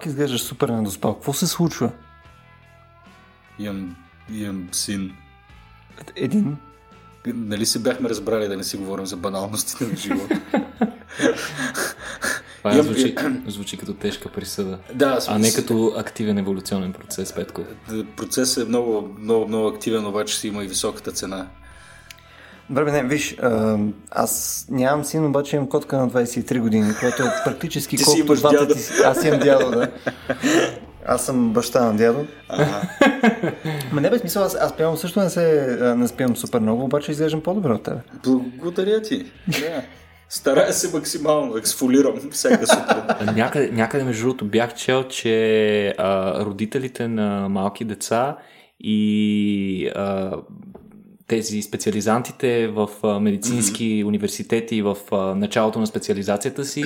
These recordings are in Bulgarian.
Пак изглеждаш супер недоспал. Какво се случва? Имам, имам син. Един? Нали се бяхме разбрали да не си говорим за баналностите на живота? Това Имам... звучи, звучи като тежка присъда. Да, а не като активен еволюционен процес, Петко. Процесът е много, много, много активен, обаче си има и високата цена. Добре, не, виж, аз нямам син, обаче имам котка на 23 години, което е практически ти колкото двата дядо. ти. Аз имам дядо, да. Аз съм баща на дядо. Ага. Ма не бе смисъл, аз, аз пявам също не се не спивам супер много, обаче изглеждам по-добре от тебе. Благодаря ти. Да. Старая се максимално, ексфолирам всяка сутрин. някъде, някъде между другото бях чел, че а, родителите на малки деца и а, тези специализантите в медицински mm-hmm. университети в началото на специализацията си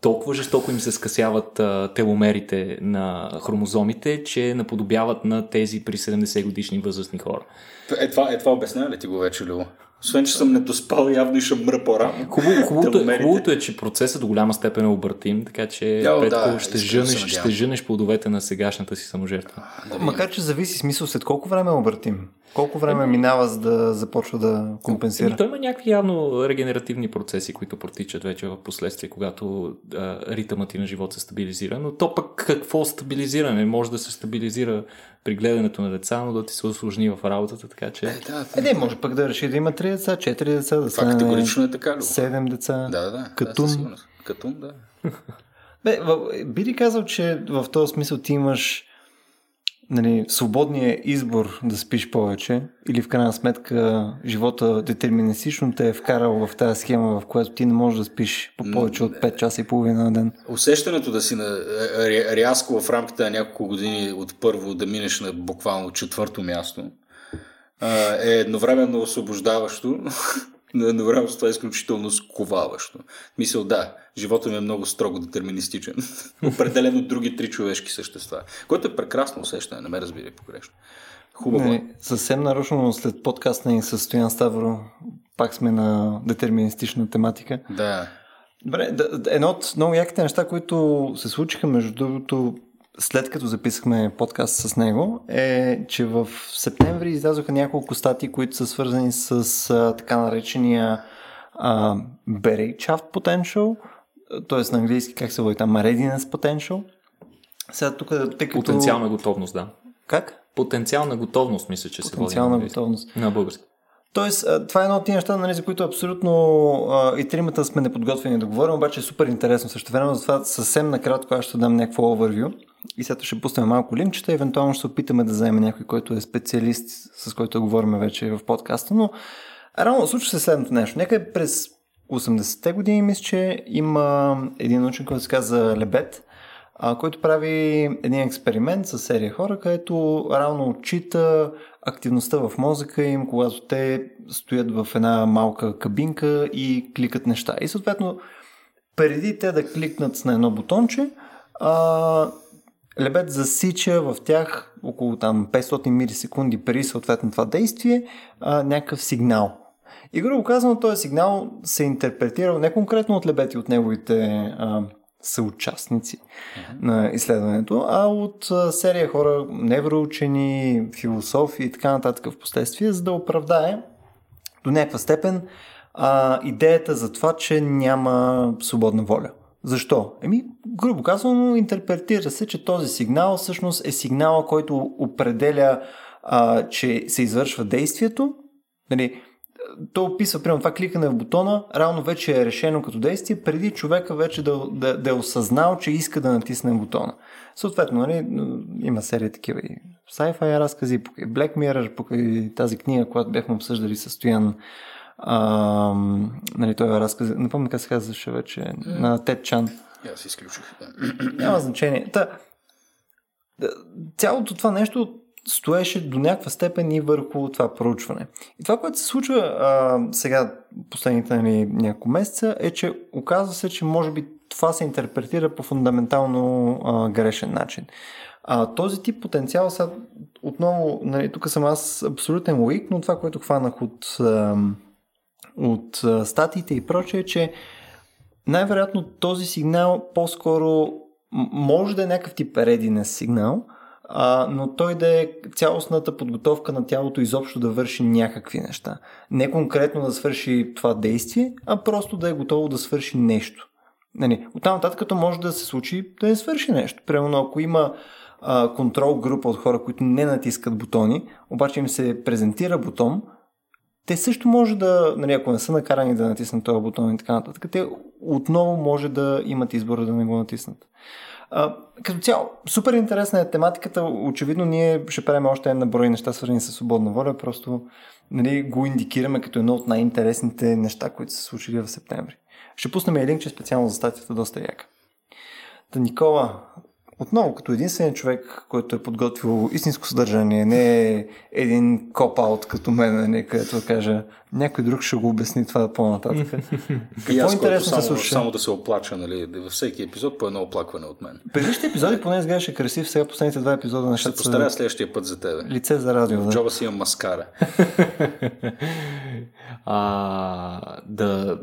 толкова жестоко им се скъсяват теломерите на хромозомите, че наподобяват на тези при 70 годишни възрастни хора. Е, това, е, това обяснява ли ти го вече, Любо? Освен, че съм недоспал, явно и ще мра по-рано. Хубаво, хубавото, е, хубавото е, че процесът до голяма степен е обратим, така че Я, Петко, да, ще, женеш, ще женеш плодовете на сегашната си саможертва. Да Макар, че зависи смисъл след колко време е обратим. Колко време минава, за да започва да компенсира? Еми, той има някакви явно регенеративни процеси, които протичат вече в последствие, когато а, ритъмът ти на живот се стабилизира. Но то пък какво стабилизиране? Може да се стабилизира при гледането на деца, но да ти се осложни в работата, така че... Е, да, е, не, може пък да реши да има 3 деца, 4 деца, да Това категорично е така, 7 деца. Да, да. Катун. Да, Катун, да. Бе, би ли казал, че в този смисъл ти имаш нали, свободния избор да спиш повече или в крайна сметка живота детерминистично те е вкарал в тази схема, в която ти не можеш да спиш по повече от 5 часа и половина на ден? Усещането да си на, рязко в рамките на няколко години от първо да минеш на буквално четвърто място е едновременно освобождаващо но едновременно с това е изключително сковаващо. Мисъл, да, живота ми е много строго детерминистичен. Определено други три човешки същества. Което е прекрасно усещане, не ме разбира погрешно. Хубаво. Не, съвсем нарочно след подкаст на със Стоян Ставро пак сме на детерминистична тематика. Да. Добре, да, едно от много яките неща, които се случиха, между другото, след като записахме подкаст с него, е, че в септември излязоха няколко статии, които са свързани с а, така наречения а, Shaft Potential, т.е. на английски как се води там, Readiness Potential. Сега тук, тъй като... Потенциална готовност, да. Как? Потенциална готовност, мисля, че се води. Потенциална готовност. На български. Тоест, това е едно от тези неща, нали, за които абсолютно а, и тримата сме неподготвени да говорим, обаче е супер интересно също време, затова съвсем накратко аз ще дам някакво overview и сега ще пуснем малко линчета, евентуално ще се опитаме да вземем някой, който е специалист, с който говорим вече в подкаста, но рано случва се следното нещо. Някъде през 80-те години мисля, че има един учен, който се казва Лебет, а, който прави един експеримент с серия хора, където равно отчита активността в мозъка им, когато те стоят в една малка кабинка и кликат неща. И съответно, преди те да кликнат на едно бутонче, а, Лебед засича в тях около там 500 милисекунди преди съответно това действие а, някакъв сигнал. И грубо казано, този сигнал се интерпретира не конкретно от Лебед и от неговите а, съучастници uh-huh. на изследването, а от а, серия хора, невроучени, философи и така нататък в последствие, за да оправдае до някаква степен а, идеята за това, че няма свободна воля. Защо? Еми, грубо казано, интерпретира се, че този сигнал всъщност е сигнала, който определя, а, че се извършва действието. Нали, то описва, примерно, това кликане в бутона, равно вече е решено като действие, преди човека вече да, да, да е осъзнал, че иска да натисне бутона. Съответно, нали, има серия такива и sci-fi разкази, покрай Black Mirror, покрай тази книга, която бяхме обсъждали с Стоян, а, нали, той е разказ, не помня как се казваше вече, mm. на Тед Чан. Аз изключих. Няма значение. Та, цялото това нещо стоеше до някаква степен и върху това проучване. И това, което се случва а, сега, последните нали, няколко месеца, е, че оказва се, че може би това се интерпретира по фундаментално а, грешен начин. А, този тип потенциал, сега отново, нали, тук съм аз абсолютен лоик, но това, което хванах от, а, от статиите и прочее, че най-вероятно този сигнал по-скоро може да е някакъв тип рединес сигнал, а, но той да е цялостната подготовка на тялото изобщо да върши някакви неща. Не конкретно да свърши това действие, а просто да е готово да свърши нещо. Нали, оттам нататък като може да се случи да не свърши нещо. Примерно ако има контрол група от хора, които не натискат бутони, обаче им се презентира бутон, те също може да, нали, ако не са накарани да натиснат този бутон и така нататък, те отново може да имат избора да не го натиснат. А, като цяло, супер интересна е тематиката. Очевидно ние ще правим още една брой неща, свързани с свободна воля. Просто нали, го индикираме като едно от най-интересните неща, които са случили в септември. Ще пуснем и линк, че специално за статията доста яка. Та Никола, отново като единствен човек, който е подготвил истинско съдържание, не е един коп-аут като мен, не, където да кажа някой друг ще го обясни това по-нататък. Какво е интересно се случва? Само да се оплача, нали, във всеки епизод по едно оплакване от мен. Предишните епизоди поне изглеждаше красив, сега последните два епизода на Ще постаря следващия път за тебе. Лице за радио, В джоба си имам маскара. а, да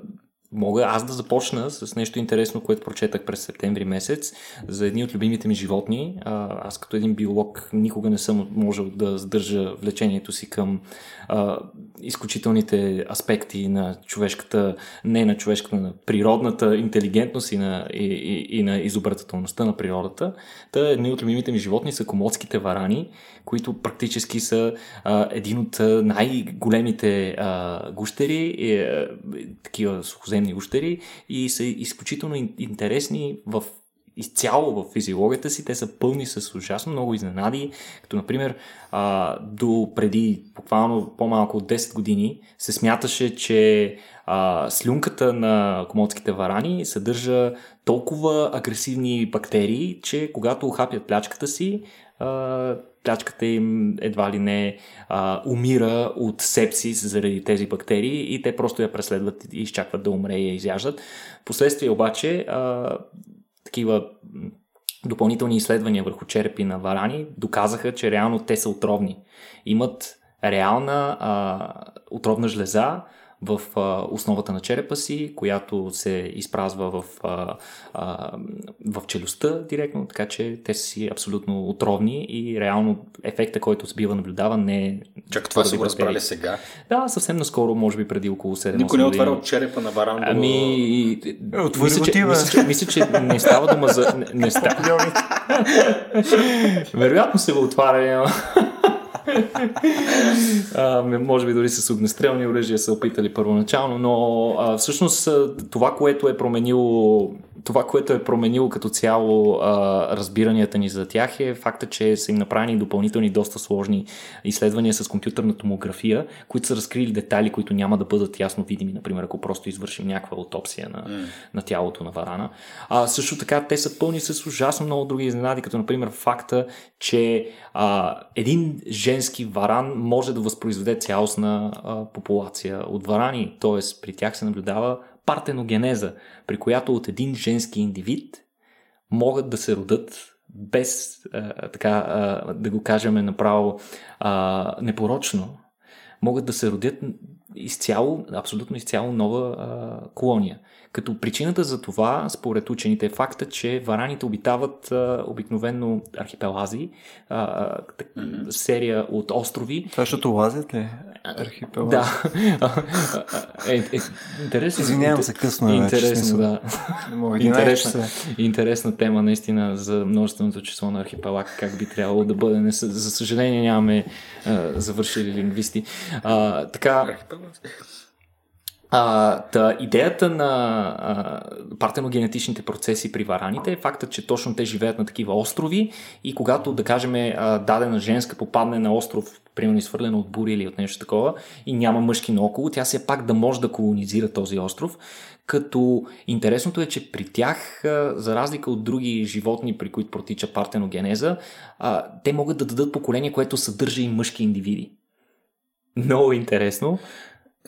мога аз да започна с нещо интересно, което прочетах през септември месец за едни от любимите ми животни. Аз като един биолог никога не съм можел да задържа влечението си към а, изключителните аспекти на човешката, не на човешката, на природната интелигентност и на, и, и, и на изобретателността на природата. Та едни от любимите ми животни са комодските варани, които практически са а, един от най-големите а, гущери, е, такива сухоземни гущери и са изключително интересни в изцяло в физиологията си. Те са пълни с ужасно много изненади, като например а, до преди буквално по-малко от 10 години се смяташе, че а, слюнката на комодските варани съдържа толкова агресивни бактерии, че когато хапят плячката си, а, плячката им едва ли не а, умира от сепсис заради тези бактерии и те просто я преследват и изчакват да умре и я изяждат. Последствие обаче а, такива допълнителни изследвания върху черепи на варани доказаха, че реално те са отровни. Имат реална а, отровна жлеза, в а, основата на черепа си, която се изпразва в, а, а, в челюстта директно, така че те са си абсолютно отровни и реално ефекта, който се бива наблюдава, не е. Чак това са го разбрали сега. Да, съвсем наскоро, може би преди около 7 Никой не е отварял черепа на варан. Ами. Мисля, че, мисля, че, мисля, че не става дума за. Не, не става. Вероятно се го отваря а, може би дори с огнестрелни оръжия са опитали първоначално, но а, всъщност това, което е променило това, което е променило като цяло а, разбиранията ни за тях е факта, че са им направени допълнителни доста сложни изследвания с компютърна томография, които са разкрили детайли, които няма да бъдат ясно видими, например, ако просто извършим някаква аутопсия на, mm. на тялото на варана. А, също така, те са пълни с ужасно много други изненади, като например факта, че а, един женски варан може да възпроизведе цялостна а, популация от варани, т.е. при тях се наблюдава партеногенеза, при която от един женски индивид могат да се родат без, а, така, а, да го кажем направо, а, непорочно, могат да се родят изцяло, абсолютно изцяло нова а, колония. Като причината за това, според учените, е факта, че вараните обитават а, обикновено архипелази, а, а, серия от острови. Това защото лазят ли? Архипелази? Да. е, е, интересно. Извинявам се, късно е Интересно, да. интересна, интересна тема, наистина, за множественото число на архипелаг, как би трябвало да бъде. За съжаление нямаме а, завършили лингвисти. А, така, а, та, идеята на а, партеногенетичните процеси при вараните е факта, че точно те живеят на такива острови и когато, да кажем, а, дадена женска попадне на остров, примерно изхвърлена от бури или от нещо такова и няма мъжки наоколо, тя все пак да може да колонизира този остров, като интересното е, че при тях, за разлика от други животни, при които протича партеногенеза, те могат да дадат поколение, което съдържа и мъжки индивиди. Много интересно.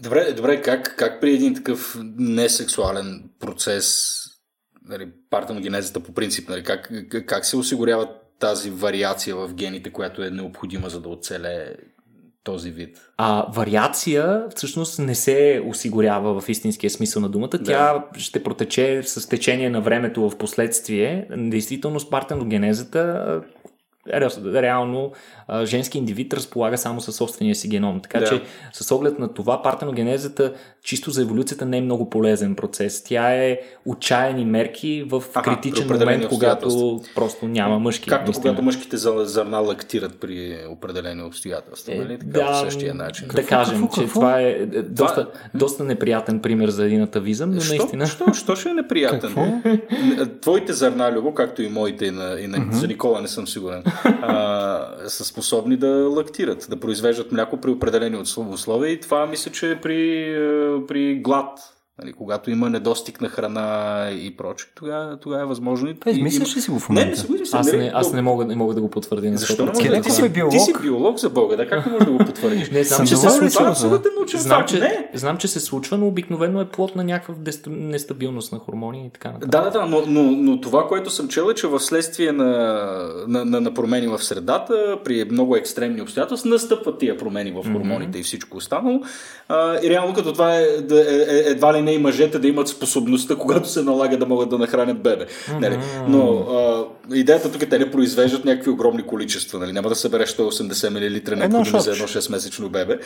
Добре, добре как, как при един такъв несексуален процес, нали, партеногенезата по принцип, нали, как, как се осигурява тази вариация в гените, която е необходима за да оцелее този вид. А вариация всъщност не се осигурява в истинския смисъл на думата. Тя ще протече с течение на времето в последствие. Действително с партеногенезата реално женски индивид разполага само със собствения си геном. Така Да. че с оглед на това партеногенезата чисто за еволюцията не е много полезен процес. Тя е отчаяни мерки в Аха, критичен момент, когато просто няма мъжки. Както наистина. когато мъжките зър- зърна лактират при определени обстоятелства. Нали? Така, по същия начин. Да кажем, какво, че какво? това е е, доста, доста неприятен пример за един атавизъм, но Що, наистина. що, що ще е неприятен? Какво? Твоите зърна, Любо, както и моите, и на, и на за Никола не съм сигурен, а, са способни да лактират, да произвеждат мляко при определени услов- условия и това мисля, че е при, е, при глад. Нали, когато има недостиг на храна и прочее, тогава, тогава е възможно. и- Това и- измисляш ли си го в Не, не момента? си го. Аз не, не, аз не, мога, не мога да го потвърдя. Защо не 100%. можеш? Къде Ти, си, биолог? ти си биолог за Бога, да как не можеш да го потвърдиш? Не, знам, че се случва. Е абсолютен научен Знам че, Не. знам, че се случва, но обикновено е плод на някаква нестабилност на хормони и така нататък. Да, да, да, но, но, но това, което съм чел е, че в следствие на, на, на, на промени в средата, при много екстремни обстоятелства, настъпват тия промени в хормоните и всичко останало. А, и реално като това е, е, е едва ли не и мъжете да имат способността, когато се налага да могат да нахранят бебе. Нали? Но а, идеята тук е те не произвеждат някакви огромни количества. Нали? Няма да събереш 180 мл необходими за едно 6-месечно бебе.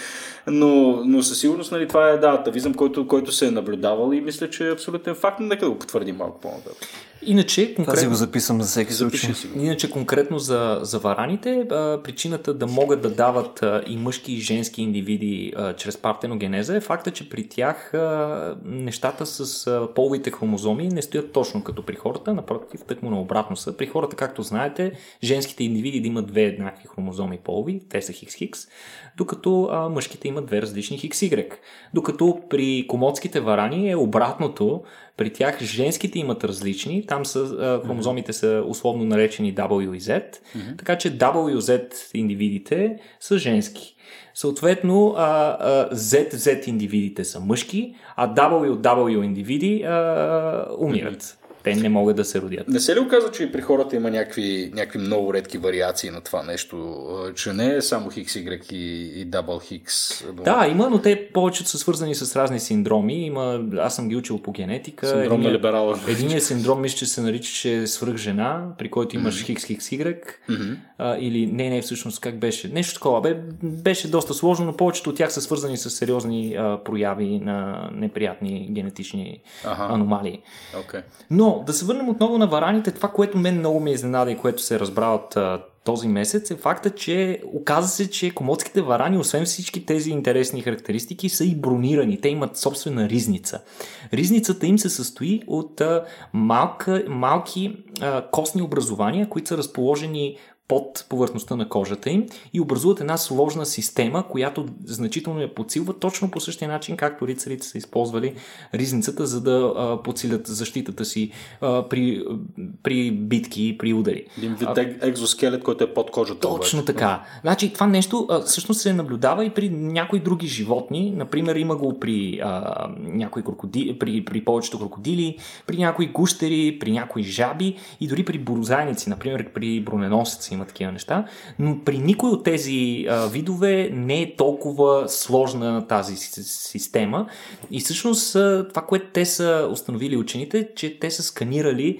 Но, но със сигурност нали, това е да, атавизъм, който, който се е наблюдавал и мисля, че е абсолютен факт. Нека да го потвърдим малко по-нататък. Иначе, конкретно, го записвам за всеки случай. Иначе конкретно за, за вараните, а, причината да могат да дават а, и мъжки и женски индивиди а, чрез партеногенеза е факта, че при тях а, нещата с а, половите хромозоми не стоят точно като при хората, напротив, тъкмо на обратно са. При хората, както знаете, женските индивиди да имат две еднакви хромозоми полови, те са хикс-хикс, докато а, мъжките имат две различни хикс-y. Докато при комодските варани е обратното, при тях женските имат различни, там са, а, хромозомите са условно наречени W и Z, така че W, Z индивидите са женски. Съответно, а, а, Z, Z индивидите са мъжки, а W, W индивиди а, умират. Те не могат да се родят. Не се ли оказа, че и при хората има някакви, някакви много редки вариации на това нещо? Че не е само XY и, и Double X. но Да, има, но те повечето са свързани с разни синдроми. Има, аз съм ги учил по генетика. Синдром на либерала. Единият синдром, мисля, че се наричаше свръх жена, при който имаш хикс, хикс, Y. А, или не, не, всъщност как беше. Нещо такова. Бе, беше доста сложно, но повечето от тях са свързани с сериозни а, прояви на неприятни генетични Аха. аномалии. Okay. Но да се върнем отново на вараните. Това, което мен много ме изненада и което се разбра от а, този месец е факта, че оказа се, че комодските варани, освен всички тези интересни характеристики, са и бронирани. Те имат собствена ризница. Ризницата им се състои от а, малка, малки а, костни образования, които са разположени под повърхността на кожата им и образуват една сложна система, която значително я подсилва точно по същия начин, както рицарите са използвали ризницата, за да а, подсилят защитата си а, при, при битки и при удари. Един вид ек- екзоскелет, който е под кожата. Точно обаче. така. Значи това нещо а, всъщност се наблюдава и при някои други животни. Например, има го при а, някои крокодили, при, при повечето крокодили, при някои гущери, при някои жаби и дори при борозайници, например при има такива неща. Но при никой от тези а, видове не е толкова сложна тази си- система. И всъщност това, което те са установили учените, че те са сканирали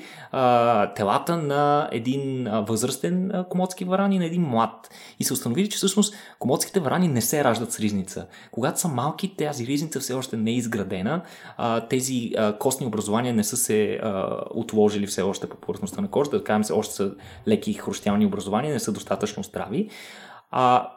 телата на един възрастен комодски варан и на един млад. И са установили, че всъщност комодските варани не се раждат с ризница. Когато са малки, тази ризница все още не е изградена, а, тези а, костни образования не са се а, отложили все още по повърхността на кожата, да кажем се, още са леки хрущялни образования, не са достатъчно здрави. А,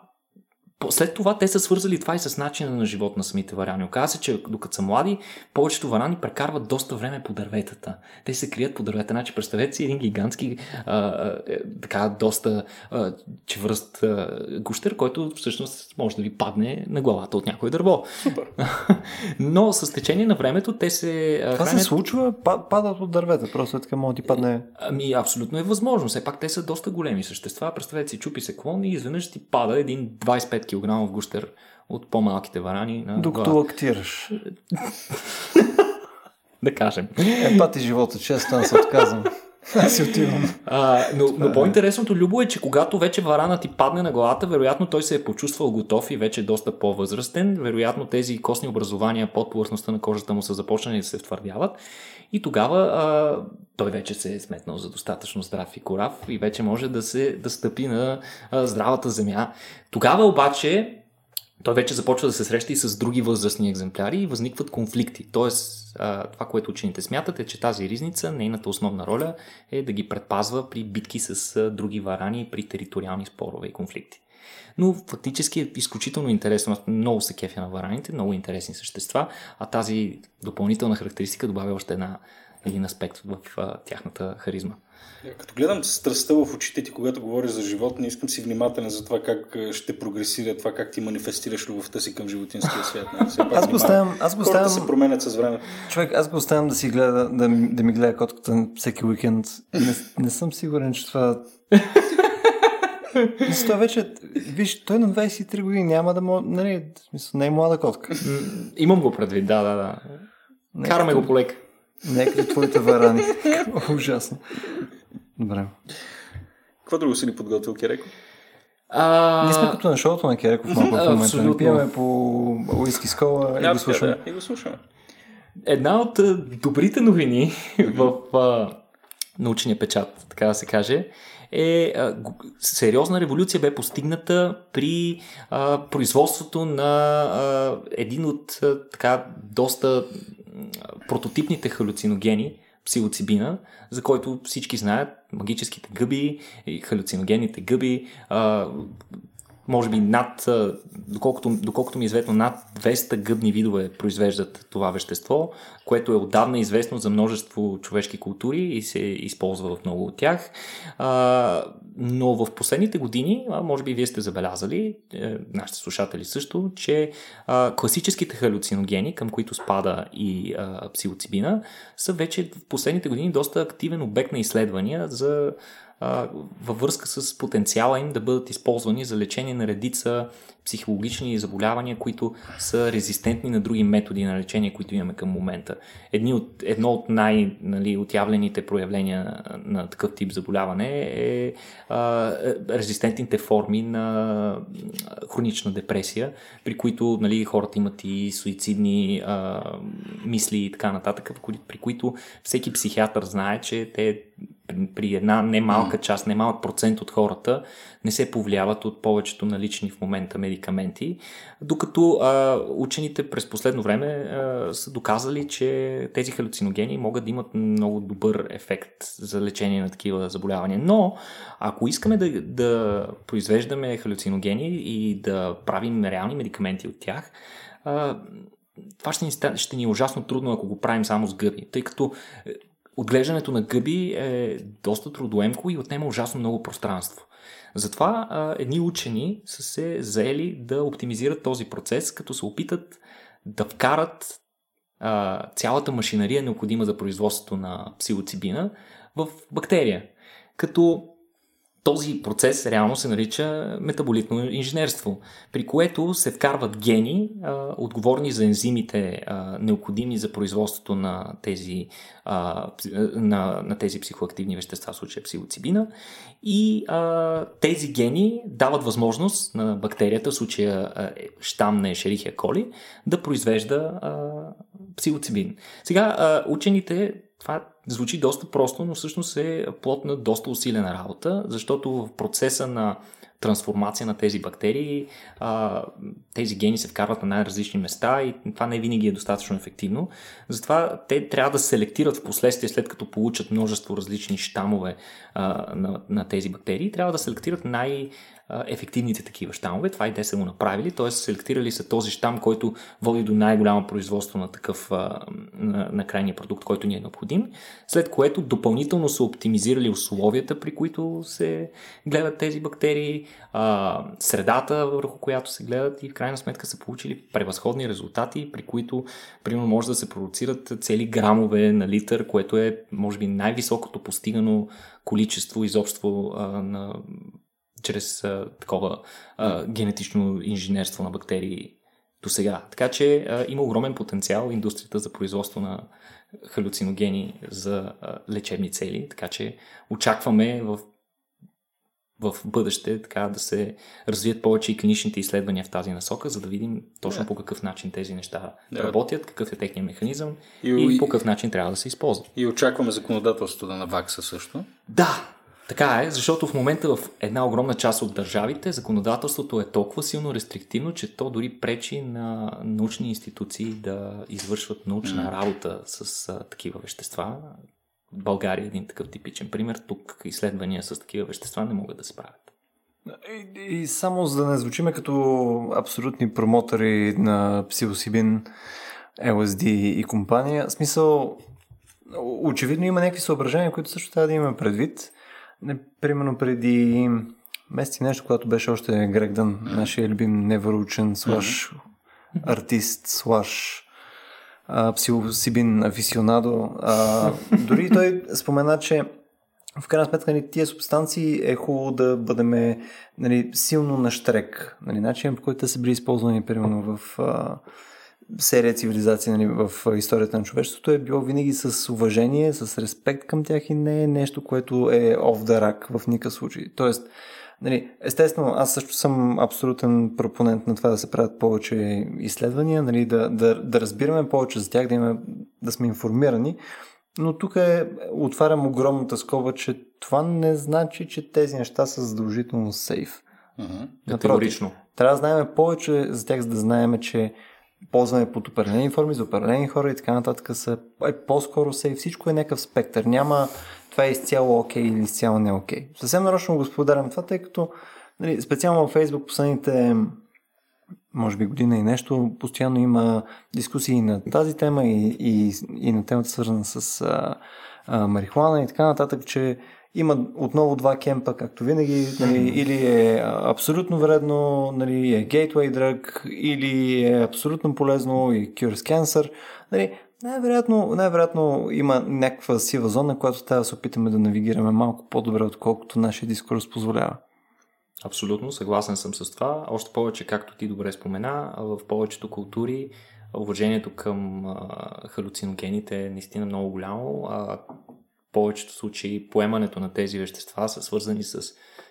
след това те са свързали това и с начина на живот на самите варани. Оказва се, че докато са млади, повечето варани прекарват доста време по дърветата. Те се крият по дървета. Значи, представете си един гигантски, а, а, е, така, доста а, чевръст а, гущер, който всъщност може да ви падне на главата от някое дърво. Супер. Но с течение на времето те се Това се хранят... случва, па- падат от дървета, просто така може да ти падне. Ами, абсолютно е възможно. Все пак те са доста големи същества. Представете си, чупи се клон и изведнъж ти пада един 25 кг гущер от по-малките варани на Докато главата. лактираш. Да кажем. Е, пати живота, често аз отказвам. Аз си отивам. А, но, но по-интересното, Любо, е, че когато вече варана ти падне на главата, вероятно той се е почувствал готов и вече е доста по-възрастен. Вероятно тези костни образования под повърхността на кожата му са започнали да се втвърдяват. И тогава а, той вече се е сметнал за достатъчно здрав и корав и вече може да се да стъпи на а, здравата земя. Тогава обаче той вече започва да се среща и с други възрастни екземпляри и възникват конфликти. Тоест, това, което учените смятат е, че тази ризница, нейната основна роля е да ги предпазва при битки с други варани, при териториални спорове и конфликти. Но фактически е изключително интересно. Много се кефя на вараните, много интересни същества, а тази допълнителна характеристика добавя още една, един аспект в а, тяхната харизма. Като гледам страстта в очите ти, когато говориш за живот, не искам си внимателен за това как ще прогресира това, как ти манифестираш любовта си към животинския свят. Не? аз го оставям. Аз го оставям. се променят с времето. Човек, аз го оставям да си гледа, да, да ми гледа котката всеки уикенд. Не, не съм сигурен, че това. Мисля, той вече, виж, той на 23 години няма да може, нали, смисъл, не е млада котка. Имам го предвид, да, да, да. Караме го полека. Нека твоите варани. Ужасно. Добре. Какво друго си ни подготвил, Кереко? А... Ние сме като на шоуто на Кереков малко в момента. Не пиеме по уиски с кола и го слушаме. Да, и го слушаме. Една от добрите новини в а, научния печат, така да се каже, е а, сериозна революция бе постигната при а, производството на а, един от а, така доста прототипните халюциногени, псилоцибина, за който всички знаят, магическите гъби, халюциногенните гъби, може би над, доколкото, доколкото ми е известно, над 200 гъбни видове произвеждат това вещество, което е отдавна известно за множество човешки култури и се използва в много от тях. Но в последните години, може би вие сте забелязали, е, нашите слушатели също, че класическите халюциногени, към които спада и псилоцибина, са вече в последните години доста активен обект на изследвания за във връзка с потенциала им да бъдат използвани за лечение на редица психологични заболявания, които са резистентни на други методи на лечение, които имаме към момента. Едни от, едно от най-отявлените нали, проявления на такъв тип заболяване е а, резистентните форми на хронична депресия, при които нали, хората имат и суицидни а, мисли и така нататък, при които всеки психиатър знае, че те при една немалка част, немалък процент от хората не се повлияват от повечето налични в момента медикаменти, докато а, учените през последно време а, са доказали, че тези халюциногени могат да имат много добър ефект за лечение на такива заболявания. Но, ако искаме да, да произвеждаме халюциногени и да правим реални медикаменти от тях, а, това ще ни, ще ни е ужасно трудно, ако го правим само с гъби, тъй като отглеждането на гъби е доста трудоемко и отнема ужасно много пространство. Затова а, едни учени са се заели да оптимизират този процес, като се опитат да вкарат а, цялата машинария, необходима за производството на псилоцибина, в бактерия. Като този процес реално се нарича метаболитно инженерство, при което се вкарват гени, а, отговорни за ензимите, а, необходими за производството на тези, а, на, на тези психоактивни вещества, в случая псилоцибина, и а, тези гени дават възможност на бактерията, в случая а, щам на Ешерихия коли, да произвежда а, псилоцибин. Сега а, учените това звучи доста просто, но всъщност е плод на доста усилена работа, защото в процеса на трансформация на тези бактерии, а, тези гени се вкарват на най-различни места и това не винаги е достатъчно ефективно. Затова те трябва да селектират в последствие, след като получат множество различни щамове а, на, на тези бактерии, трябва да селектират най- ефективните такива щамове. Това и те са го направили, т.е. селектирали са този щам, който води до най-голямо производство на такъв на, на крайния продукт, който ни е необходим, след което допълнително са оптимизирали условията, при които се гледат тези бактерии, средата, върху която се гледат и в крайна сметка са получили превъзходни резултати, при които примерно може да се продуцират цели грамове на литър, което е може би най-високото постигано количество изобщо а, на чрез а, такова а, генетично инженерство на бактерии до сега. Така че а, има огромен потенциал индустрията за производство на халюциногени за а, лечебни цели, така че очакваме в в бъдеще така да се развият повече и клиничните изследвания в тази насока, за да видим точно yeah. по какъв начин тези неща yeah. работят, какъв е техният механизъм и, и по какъв начин трябва да се използват. И очакваме законодателството да навакса също. Да, така е, защото в момента в една огромна част от държавите законодателството е толкова силно рестриктивно, че то дори пречи на научни институции да извършват научна работа с а, такива вещества. България е един такъв типичен пример. Тук изследвания с такива вещества не могат да се правят. И, и само за да не звучиме като абсолютни промотори на псилосибин, LSD и компания, смисъл, очевидно има някакви съображения, които също трябва да имаме предвид. Не, примерно преди месеци нещо, когато беше още Грег Дън, нашия любим невроучен, слаш артист, слаш псилосибин афисионадо. А, дори той спомена, че в крайна сметка нали, тия субстанции е хубаво да бъдем нали, силно на штрек. Нали, начин по който са били използвани примерно в а, серия цивилизации нали, в историята на човечеството е било винаги с уважение, с респект към тях и не е нещо, което е off the rack в никакъв случай. Тоест, Нали, естествено, аз също съм абсолютен пропонент на това да се правят повече изследвания, нали, да, да, да разбираме повече за тях, да, има, да сме информирани. Но тук е, отварям огромната скоба, че това не значи, че тези неща са задължително сейф. Uh-huh. Категорично. Трябва да знаем повече за тях, за да знаем, че ползване под определени форми за определени хора и така нататък са е по-скоро сейф. Всичко е някакъв спектър. Няма това е изцяло окей okay или изцяло не окей. Okay. Съвсем нарочно го споделям това, тъй като нали, специално във Facebook последните може би година и нещо, постоянно има дискусии на тази тема и, и, и на темата свързана с а, а, марихуана и така нататък, че има отново два кемпа, както винаги, нали, или е абсолютно вредно, нали, е gateway drug, или е абсолютно полезно и cures cancer. Нали, най-вероятно, най-вероятно има някаква сива зона, която трябва да се опитаме да навигираме малко по-добре, отколкото нашия дискурс позволява. Абсолютно, съгласен съм с това. Още повече, както ти добре спомена, в повечето култури уважението към халюциногените е наистина много голямо. А, повечето случаи поемането на тези вещества са свързани с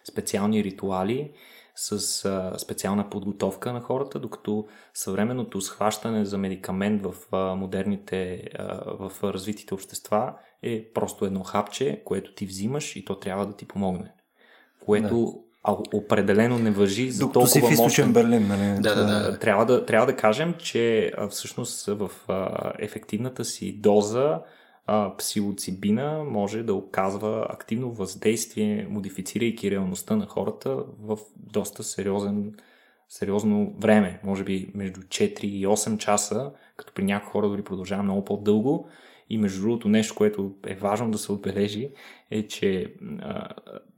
специални ритуали, с а, специална подготовка на хората, докато съвременното схващане за медикамент в а, модерните, а, в развитите общества е просто едно хапче, което ти взимаш и то трябва да ти помогне. Което да. определено не въжи за Докато толкова си в източен Берлин, нали? Да, да, да. Трябва, да, трябва да кажем, че всъщност в ефективната си доза псилоцибина може да оказва активно въздействие, модифицирайки реалността на хората в доста сериозен, сериозно време. Може би между 4 и 8 часа, като при някои хора дори продължава много по-дълго. И между другото нещо, което е важно да се отбележи, е, че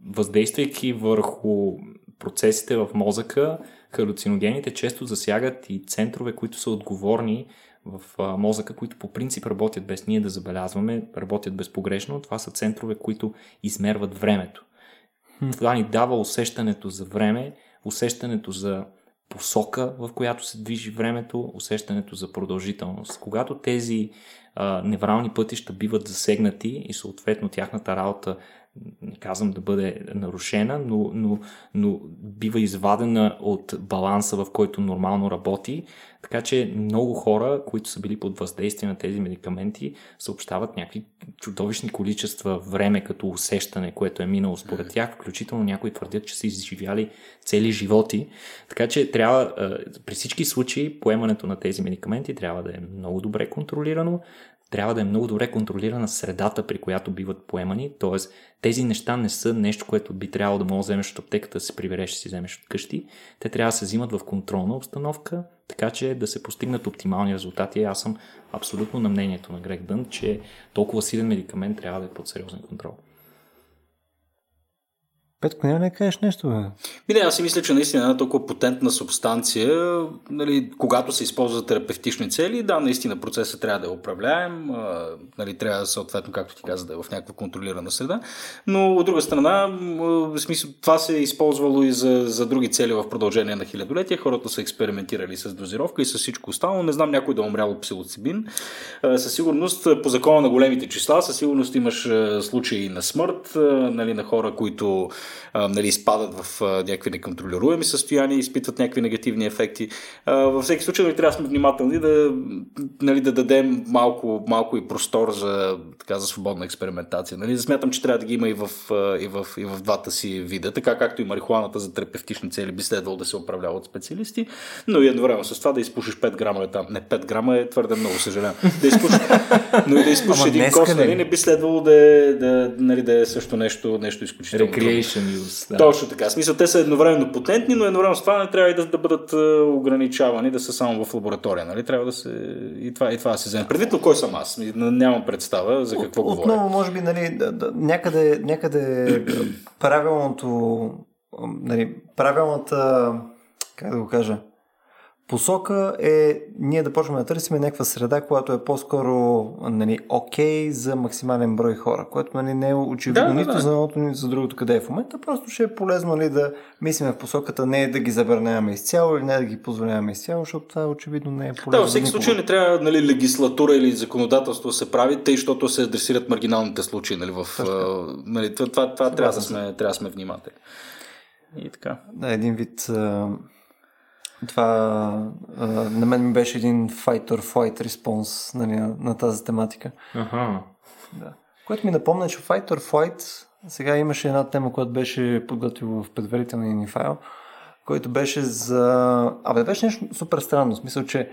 въздействайки върху процесите в мозъка, халюциногените често засягат и центрове, които са отговорни в мозъка, които по принцип работят без ние да забелязваме, работят безпогрешно. Това са центрове, които измерват времето. Това ни дава усещането за време, усещането за посока, в която се движи времето, усещането за продължителност. Когато тези а, неврални пътища биват засегнати и съответно тяхната работа не казвам да бъде нарушена, но, но, но бива извадена от баланса, в който нормално работи. Така че много хора, които са били под въздействие на тези медикаменти, съобщават някакви чудовищни количества време като усещане, което е минало според тях. Включително някои твърдят, че са изживяли цели животи. Така че трябва, при всички случаи, поемането на тези медикаменти трябва да е много добре контролирано, трябва да е много добре контролирана средата, при която биват поемани. т.е. тези неща не са нещо, което би трябвало да мога да вземеш от аптеката, да се прибереш и си вземеш от къщи. Те трябва да се взимат в контролна обстановка, така че да се постигнат оптимални резултати. Аз съм абсолютно на мнението на Грег Дън, че толкова силен медикамент трябва да е под сериозен контрол. Петко, няма ли кажеш нещо, бе? Ми не, аз си мисля, че наистина една толкова потентна субстанция, нали, когато се използва терапевтични цели, да, наистина процесът трябва да е управляем, нали, трябва съответно, както ти каза, да е в някаква контролирана среда, но от друга страна, в смисъл, това се е използвало и за, за други цели в продължение на хилядолетия, хората са експериментирали с дозировка и с всичко останало, не знам някой да е умрял от псилоцибин. Със сигурност, по закона на големите числа, със сигурност имаш случаи на смърт, нали, на хора, които а, нали, изпадат в а, някакви неконтролируеми състояния, изпитват някакви негативни ефекти. А, във всеки случай нали, трябва да сме внимателни да, нали, да дадем малко, малко и простор за, така, за свободна експериментация. Нали. Смятам, че трябва да ги има и в, и, в, и в двата си вида, така както и марихуаната за терапевтични цели би следвало да се управлява от специалисти, но и едновременно с това да изпушиш 5 грама е там. Не, 5 грама е твърде много, съжалявам. Да изпушиш, но и да изпушиш един кост, нали, не би следвало да е, да, нали, да е също нещо, нещо изключително. Recreation use. Да. Точно така. Смисъл, те са едновременно потентни, но едновременно с това не трябва и да, да бъдат ограничавани, да са само в лаборатория. Нали? Трябва да се. И това, и това се вземе. Предвид, но кой съм аз? Нямам представа за какво От, говоря. Отново, може би, нали, да, да, някъде, някъде правилното. Нали, правилната. Как да го кажа? Посока е ние да почваме да търсим някаква среда, която е по-скоро нали, окей за максимален брой хора, което нали, не е очевидно да, нито да, за едното, нито за другото къде е в момента. Просто ще е полезно нали, да мислим в посоката не да ги забраняваме изцяло или не да ги позволяваме изцяло, защото това очевидно не е полезно. Да, във всеки случай не трябва нали, легислатура или законодателство да се прави, тъй, защото се адресират маргиналните случаи. Нали, в, нали, това, това, това трябва, да сме, трябва да сме внимателни. И така. Да, един вид това а, на мен ми беше един fight or flight респонс нали, на, на тази тематика. Ага. Да. Което ми напомня, че fight or flight сега имаше една тема, която беше подготвила в предварителния ни файл, който беше за... Абе, беше нещо супер странно. В смисъл, че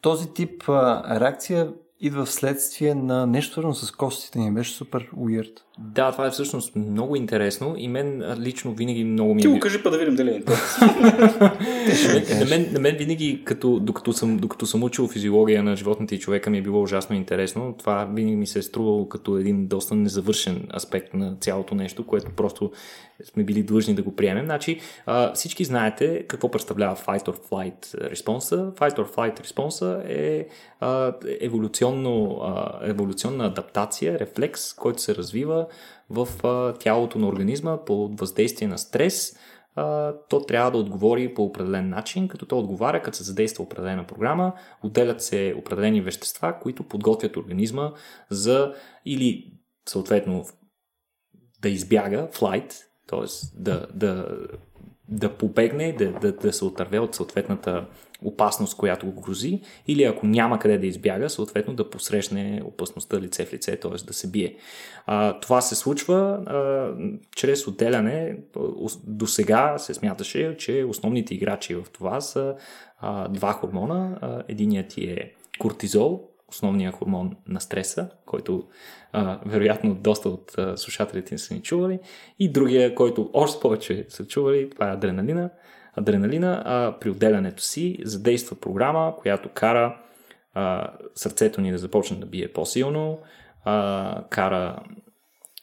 този тип а, реакция идва вследствие на нещо свързано с костите ни. Беше супер уирд. Да, това е всъщност много интересно и мен лично винаги много ми Ти е го кажи, па да видим дали е на, мен, на мен винаги, като, докато, съм, докато съм учил физиология на животните и човека ми е било ужасно интересно. Това винаги ми се е струвало като един доста незавършен аспект на цялото нещо, което просто сме били длъжни да го приемем. Значи, а, всички знаете какво представлява fight or flight респонса. Fight or flight респонса е а, еволюционно, а, еволюционна адаптация, рефлекс, който се развива в тялото на организма по въздействие на стрес. То трябва да отговори по определен начин, като то отговаря, като се задейства определена програма, отделят се определени вещества, които подготвят организма за или съответно да избяга, flight, т.е. Да, да, да побегне, да, да, да се отърве от съответната опасност, която го грози, или ако няма къде да избяга, съответно да посрещне опасността лице в лице, т.е. да се бие. А, това се случва а, чрез отделяне. До сега се смяташе, че основните играчи в това са а, два хормона. Единият ти е кортизол, основният хормон на стреса, който а, вероятно доста от а, слушателите ни са ни чували. И другия, който още повече са чували, това е адреналина. Адреналина а, при отделянето си задейства програма, която кара а, сърцето ни да започне да бие по-силно, а, кара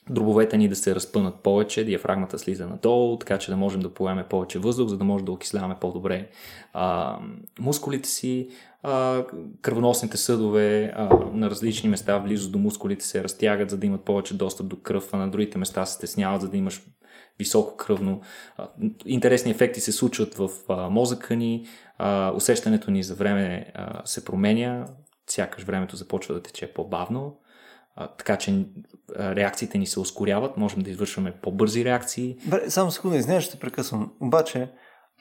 дробовете ни да се разпънат повече, диафрагмата слиза надолу, така че да можем да поеме повече въздух, за да може да окисляваме по-добре а, мускулите си, а, кръвоносните съдове а, на различни места, близо до мускулите се разтягат, за да имат повече достъп до кръв, а на другите места се стесняват, за да имаш високо кръвно. А, интересни ефекти се случват в а, мозъка ни, а, усещането ни за време а, се променя, сякаш времето започва да тече по-бавно, а, така че а, реакциите ни се ускоряват, можем да извършваме по-бързи реакции. Бре, само секунда, извинявай, ще прекъсвам. Обаче,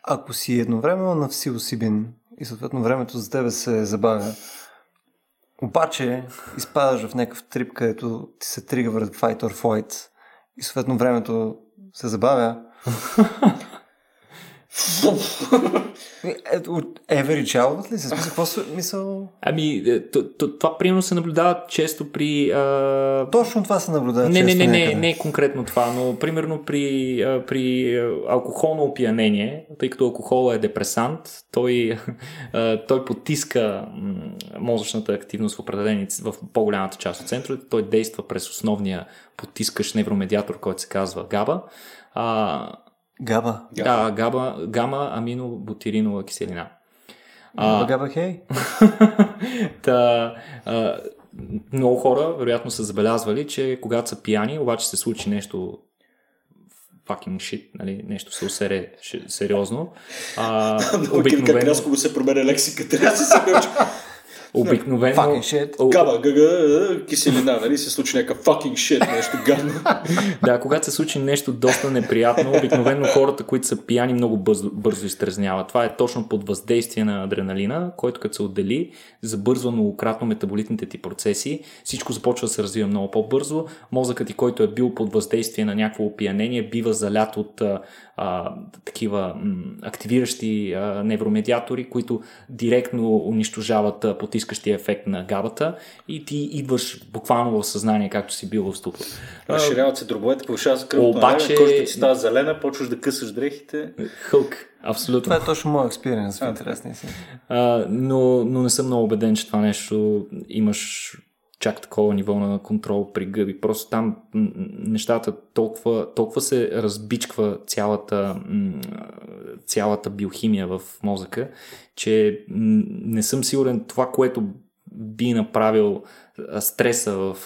ако си едновременно на псилосибин и съответно времето за тебе се забавя, обаче изпадаш в някакъв трип, където ти се тригър fight or flight и съответно времето се забавя, от Every Child ли се? Смисъл, какво са, мисъл... Ами, е, това примерно се наблюдава често при... А... Точно това се наблюдава Не, не, често не, не, някъде. не конкретно това, но примерно при, а, при алкохолно опиянение, тъй като алкохол е депресант, той, а, той потиска мозъчната активност в определени, в по-голямата част от центровете, той действа през основния потискащ невромедиатор, който се казва ГАБА. А, Габа. да, габа, гама аминобутиринова киселина. А, Габа хей. Та, а, много хора, вероятно, са забелязвали, че когато са пияни, обаче се случи нещо fucking shit, нали, нещо се усере сериозно. А, Как обикновено, рязко го се променя лексика, трябва да се се обикновено, Fucking shit. Гава, гага, киселина, нали? Се случи някакъв fucking shit, нещо гадно. да, когато се случи нещо доста неприятно, обикновено хората, които са пияни, много бързо, бързо изтрезняват. Това е точно под въздействие на адреналина, който като се отдели, забързва многократно метаболитните ти процеси, всичко започва да се развива много по-бързо, мозъкът ти, който е бил под въздействие на някакво опиянение, бива залят от а, такива м, активиращи а, невромедиатори, които директно унищожават а, потискащия ефект на габата и ти идваш буквално в съзнание, както си бил в ступор. Разширяват се дробовете, повишава се кръвното Обаче- кожата ти става зелена, почваш да късаш дрехите. Хълк, абсолютно. Това е точно моят експириенс в интересни си. А, но, но не съм много убеден, че това нещо имаш чак такова ниво на контрол при гъби. Просто там нещата толкова, толкова се разбичква цялата, цялата биохимия в мозъка, че не съм сигурен това, което би направил стреса в,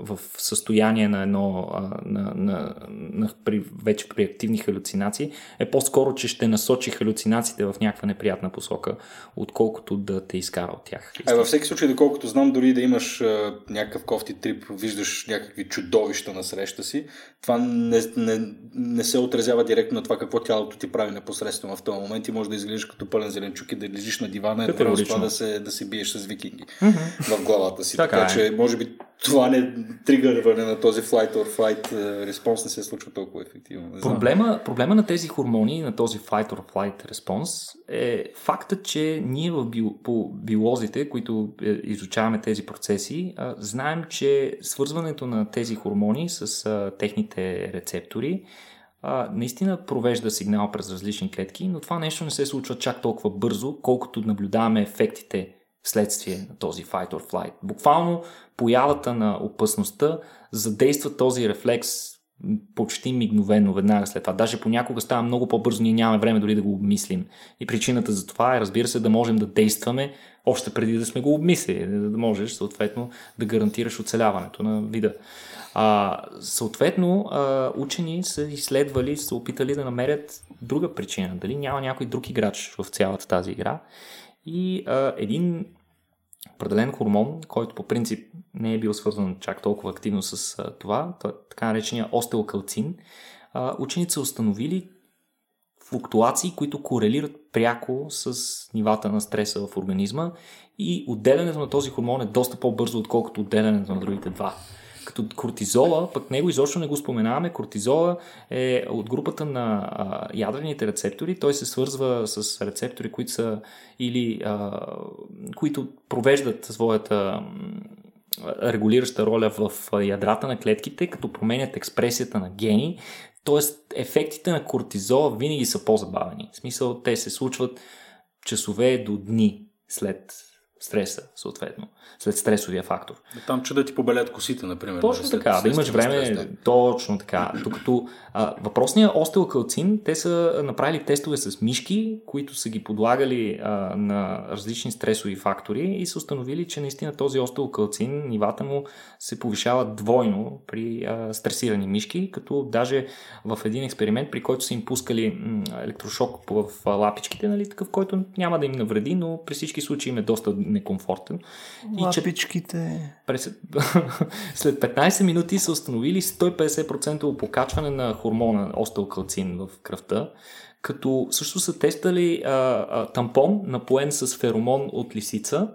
в състояние на едно на, на, на, при, вече при активни халюцинации е по-скоро, че ще насочи халюцинациите в някаква неприятна посока, отколкото да те изкара от тях. А във всеки случай, доколкото знам, дори да имаш а, някакъв кофти трип, виждаш някакви чудовища на среща си, това не, не, не се отразява директно на това какво тялото ти прави непосредствено в този момент и може да изглеждаш като пълен зеленчук и да лежиш на дивана и да да се, да се биеш с викинги в главата си. Така така е. че, може би, това не тригърване на този flight or fight а, респонс не се случва толкова ефективно. Не. Проблема, проблема на тези хормони, на този fight or flight response е факта, че ние в био, по биолозите, които е, изучаваме тези процеси, знаем, че свързването на тези хормони с техните рецептори а, наистина провежда сигнал през различни клетки, но това нещо не се случва чак толкова бързо, колкото наблюдаваме ефектите вследствие на този fight or flight. Буквално появата на опасността задейства този рефлекс почти мигновено, веднага след това. Даже понякога става много по-бързо, ние нямаме време дори да го обмислим. И причината за това е, разбира се, да можем да действаме още преди да сме го обмислили, да можеш съответно да гарантираш оцеляването на вида. А, съответно, а, учени са изследвали, са опитали да намерят друга причина. Дали няма някой друг играч в цялата тази игра. И а, един определен хормон, който по принцип не е бил свързан чак толкова активно с а, това, така наречения остеокалцин, а, учените са установили флуктуации, които корелират пряко с нивата на стреса в организма и отделянето на този хормон е доста по-бързо, отколкото отделянето на другите два. Като кортизола, пък него изобщо не го споменаваме, кортизола е от групата на а, ядрените рецептори, той се свързва с рецептори, които са или а, които провеждат своята регулираща роля в ядрата на клетките, като променят експресията на гени, т.е. ефектите на кортизола винаги са по-забавени. В смисъл, те се случват часове до дни след стреса, съответно, след стресовия фактор. Там, че да ти побелят косите, например. Точно след- така, да след имаш стрес, време, да. точно така. Докато а, въпросният остеокалцин, те са направили тестове с мишки, които са ги подлагали а, на различни стресови фактори и са установили, че наистина този остеокалцин, нивата му се повишават двойно при а, стресирани мишки, като даже в един експеримент, при който са им пускали м, електрошок в лапичките, нали, такъв, който няма да им навреди, но при всички случаи им е доста некомфортен. И Лапичките. през... След 15 минути са установили 150% покачване на хормона остеокалцин в кръвта, като също са тестали а, а, тампон, напоен с феромон от лисица,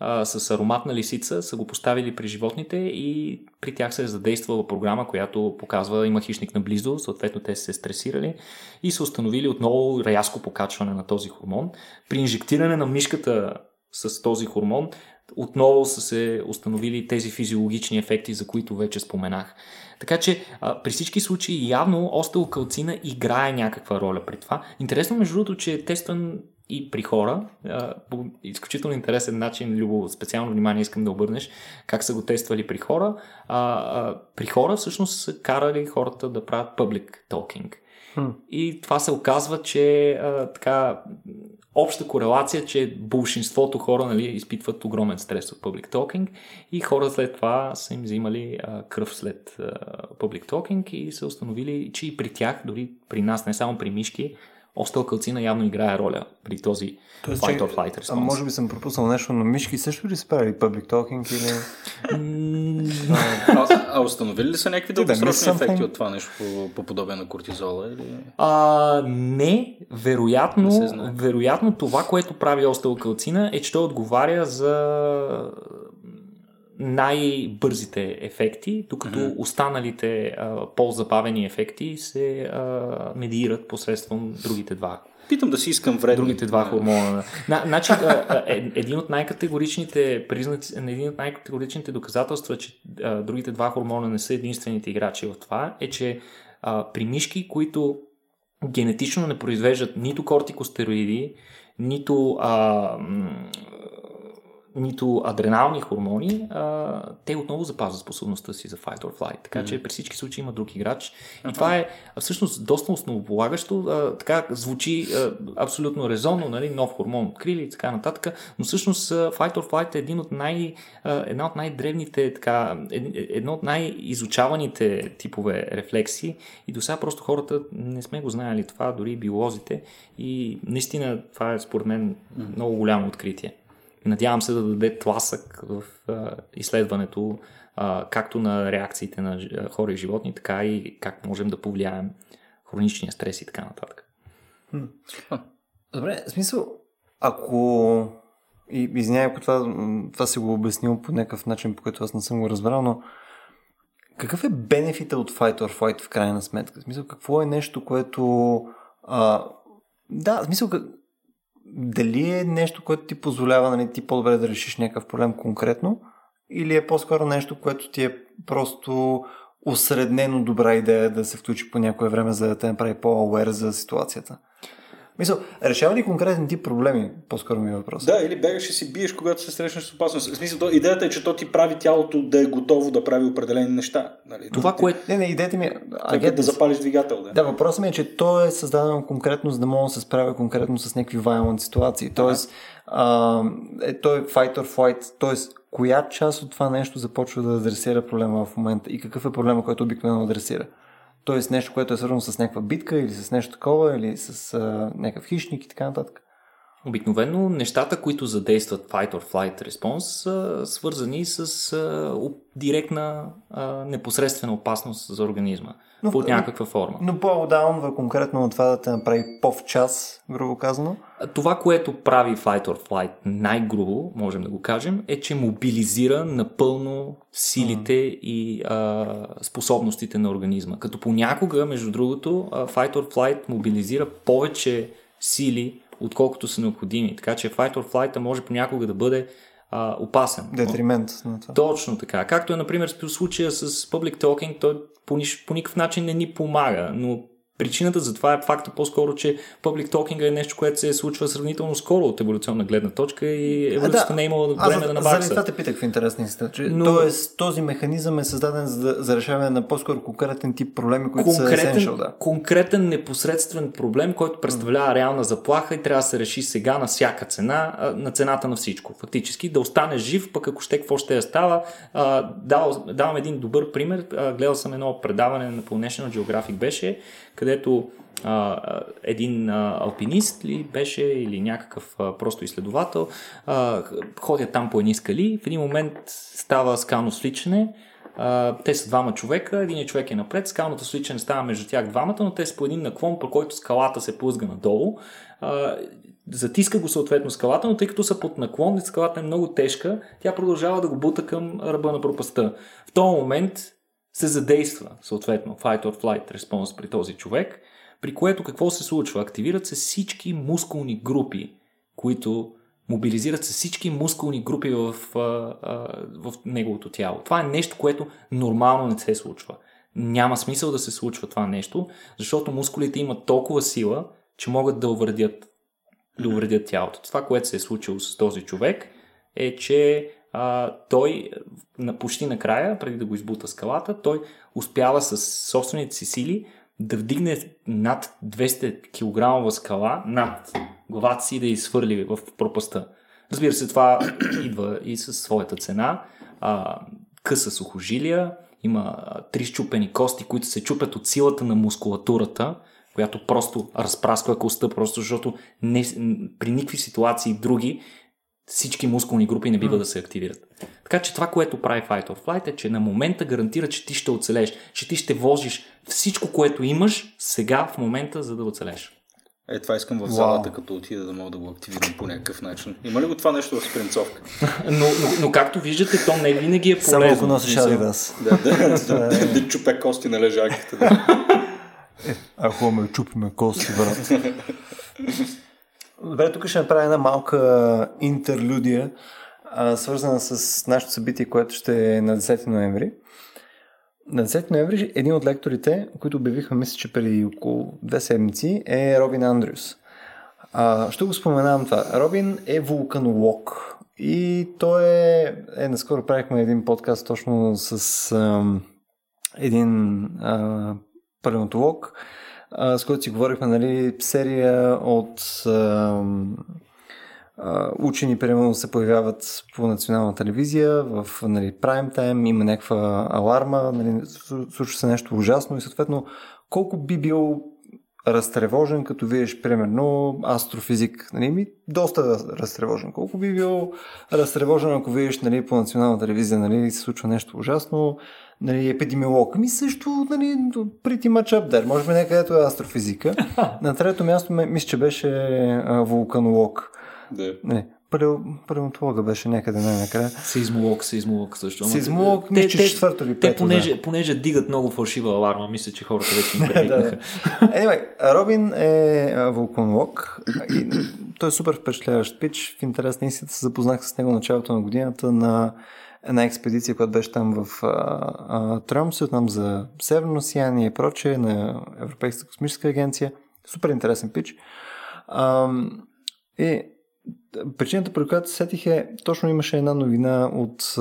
а, с ароматна лисица са го поставили при животните и при тях се е задействала програма, която показва има хищник наблизо, съответно те са се стресирали и са установили отново рязко покачване на този хормон. При инжектиране на мишката с този хормон отново са се установили тези физиологични ефекти, за които вече споменах. Така че а, при всички случаи явно остеокалцина играе някаква роля при това. Интересно между другото, че е тестван и при хора. А, по изключително интересен начин, Любо, специално внимание искам да обърнеш как са го тествали при хора. А, а, при хора всъщност са карали хората да правят public talking. Hmm. И това се оказва, че а, така обща корелация, че большинството хора нали, изпитват огромен стрес от public talking и хора след това са им взимали а, кръв след а, public talking и са установили, че и при тях, дори при нас, не само при мишки, остеокалцина явно играе роля при този Тоест, fight or flight response. А може би съм пропуснал нещо, но мишки също ли са правили public talking или... а, а установили ли са някакви дългосрочни ефекти от това нещо по, по подобие на кортизола? Или... А, не, вероятно, не вероятно това, което прави остеокалцина е, че той отговаря за най-бързите ефекти, докато mm-hmm. останалите а, по-забавени ефекти се а, медиират посредством другите два. Питам да си искам вредни. Другите два хормона. Значи, е, един от най-категоричните признаци, един от най-категоричните доказателства, че а, другите два хормона не са единствените играчи в това, е, че а, при мишки, които генетично не произвеждат нито кортикостероиди, нито а, нито адренални хормони, а, те отново запазват способността си за fight or flight. Така че mm-hmm. при всички случаи има друг играч. И това е всъщност доста основополагащо. А, така звучи а, абсолютно резонно, нали? нов хормон открили и така нататък. Но всъщност fight or flight е един от най, а, една от най-древните, така, едно от най-изучаваните типове рефлекси. И до сега просто хората не сме го знаели това, дори биолозите. И наистина това е според мен много голямо откритие. Надявам се да даде тласък в а, изследването а, както на реакциите на хора и животни, така и как можем да повлияем хроничния стрес и така нататък. Добре, в смисъл, ако и извинявай, ако това, това си го обяснил по някакъв начин, по който аз не съм го разбрал, но какъв е бенефита от fight or flight в крайна сметка? В смисъл, какво е нещо, което... А, да, в смисъл, дали е нещо, което ти позволява нали, ти по-добре да решиш някакъв проблем конкретно, или е по-скоро нещо, което ти е просто осреднено добра идея да се включи по някое време, за да те направи по-ауер за ситуацията. Мисъл, решава ли конкретни тип проблеми? По-скоро ми е въпрос. Да, или бегаш и си биеш, когато се срещнеш с опасност. В смисъл, идеята е, че то ти прави тялото да е готово да прави определени неща. Нали? Това, ти... което... Не, не, идеята ми е... А, да запалиш двигател. Да, да въпросът ми е, че то е създадено конкретно, за да мога да се справя конкретно с някакви violent ситуации. Тоест, а, е, той е fight or flight. Тоест, коя част от това нещо започва да адресира проблема в момента и какъв е проблема, който обикновено адресира? Тоест нещо, което е свързано с някаква битка или с нещо такова, или с а, някакъв хищник и така нататък. Обикновено нещата, които задействат fight or flight response са свързани с а, директна а, непосредствена опасност за организма но, под някаква форма. Но по-отдавна конкретно на това да те направи по-в час, грубо казано? Това, което прави Fight or Flight най-грубо, можем да го кажем, е, че мобилизира напълно силите mm. и а, способностите на организма. Като понякога, между другото, Fight or Flight мобилизира повече сили, отколкото са необходими. Така че Fight or Flight може понякога да бъде а, опасен. Детримент на това. Точно така. Както е, например, в случая с Public Talking, той по, никакъв начин не ни помага, но Причината за това е факта по-скоро, че public talking е нещо, което се случва сравнително скоро от еволюционна гледна точка и еволюцията да, не е имала време да набакса. За това те питах в интересни че Но... Тоест, този механизъм е създаден за, за решаване на по-скоро конкретен тип проблеми, които конкретен, са essential, да. Конкретен непосредствен проблем, който представлява реална заплаха и трябва да се реши сега на всяка цена, на цената на всичко. Фактически да остане жив, пък ако ще какво ще я става. Давам, давам един добър пример. Гледал съм едно предаване на National Geographic беше, където а, един а, алпинист ли беше или някакъв а, просто изследовател а, ходят там по едни скали, в един момент става скално свличане, а, те са двама човека, един човек е напред, скалното свличане става между тях двамата, но те са по един наклон, по който скалата се плъзга надолу. А, затиска го съответно скалата, но тъй като са под наклон, скалата е много тежка, тя продължава да го бута към ръба на пропаста. В този момент се задейства съответно fight or flight response при този човек, при което какво се случва? Активират се всички мускулни групи, които мобилизират се всички мускулни групи в, а, в неговото тяло. Това е нещо, което нормално не се случва. Няма смисъл да се случва това нещо, защото мускулите имат толкова сила, че могат да увредят, да увредят тялото. Това, което се е случило с този човек, е, че а, той на, почти накрая, преди да го избута скалата, той успява с собствените си сили да вдигне над 200 кг скала над главата си да изхвърли в пропаста. Разбира се, това идва и със своята цена. А, къса сухожилия, има три щупени кости, които се чупят от силата на мускулатурата, която просто разпрасква костта, просто защото не, при никакви ситуации други всички мускулни групи не бива mm. да се активират. Така че това, което прави Fight or Flight е, че на момента гарантира, че ти ще оцелеш, че ти ще вложиш всичко, което имаш сега в момента, за да оцелеш. Е, това искам в залата, wow. като отида да мога да го активирам по някакъв начин. Има ли го това нещо в спринцовка? но, но, но, както виждате, то не винаги е полезно. Само ако носиш Адидас. Да, да, да, да, да чупе кости на лежаките. Да. Е, ако ме чупиме кости, брат. Добре, тук ще направя една малка интерлюдия, свързана с нашето събитие, което ще е на 10 ноември. На 10 ноември един от лекторите, които обявиха, мисля, че преди около две седмици, е Робин Андрюс. А, ще го споменавам това. Робин е вулканолог и той е... е наскоро правихме един подкаст точно с ам, един а, палеонтолог, а, с който си говорихме, нали, серия от учени, примерно, се появяват по национална телевизия в нали, прайм тайм, има някаква аларма, нали, случва се нещо ужасно и съответно колко би бил разтревожен, като видиш, примерно, астрофизик. Нали, ми, доста разтревожен. Колко би бил разтревожен, ако видиш нали, по национална телевизия, нали, се случва нещо ужасно, нали, епидемиолог. Ами също, нали, much up there. Може би не където е астрофизика. На трето място, мисля, че беше а, вулканолог. Да. Не, палеонтолога беше някъде най-накрая. Сейзмолог, сейзмолог също. Сейзмолог, мисля, че четвърто или пето. Те, понеже, да. понеже дигат много фалшива аларма, мисля, че хората вече им привикнаха. anyway, Робин е вулканолог и той е супер впечатляващ пич. В интерес на истината се запознах с него началото на годината на една експедиция, която беше там в Тромсе, там за Северно сияние и прочее, на Европейската космическа агенция. Супер интересен пич. А, и Причината, при която се сетих е, точно имаше една новина от,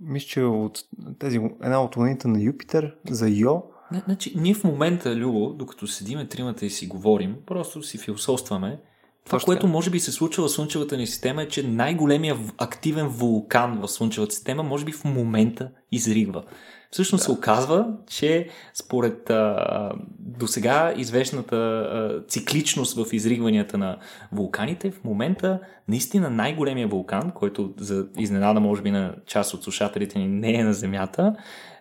мисля, че от тези, една от луните на Юпитер за Йо. Значи, ние в момента, Любо, докато седиме тримата и си говорим, просто си философстваме, това, Точно което може би се случва в Слънчевата ни система е, че най-големия активен вулкан в Слънчевата система може би в момента изригва. Всъщност да. се оказва, че според а, до сега известната а, цикличност в изригванията на вулканите, в момента наистина най-големия вулкан, който за изненада може би на част от слушателите ни не е на Земята,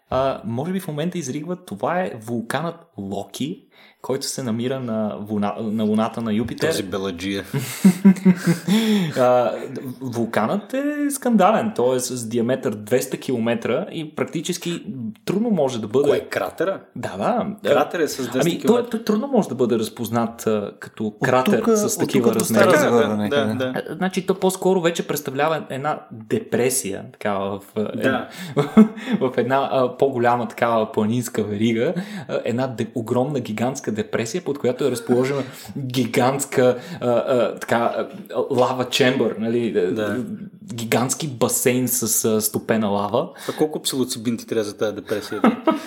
а, може би в момента изригва, това е вулканът Локи, който се намира на, вуна, на луната на Юпитер. Този беладжия. вулканът е скандален. Той е с диаметър 200 км и практически трудно може да бъде... Кое е кратера? Да, да. Кратер е с 200 ами, км. Той, той трудно може да бъде разпознат а, като от кратер тука, с такива размери. Да, да, да, да. Значи то по-скоро вече представлява една депресия такава в, да. в една а, по-голяма такава планинска верига. Една де, огромна гигантска депресия, под която е разположена гигантска а, а, така, лава чембър, нали? Да. Гигантски басейн с а, стопена лава. А колко псилоцибин ти трябва за тази депресия?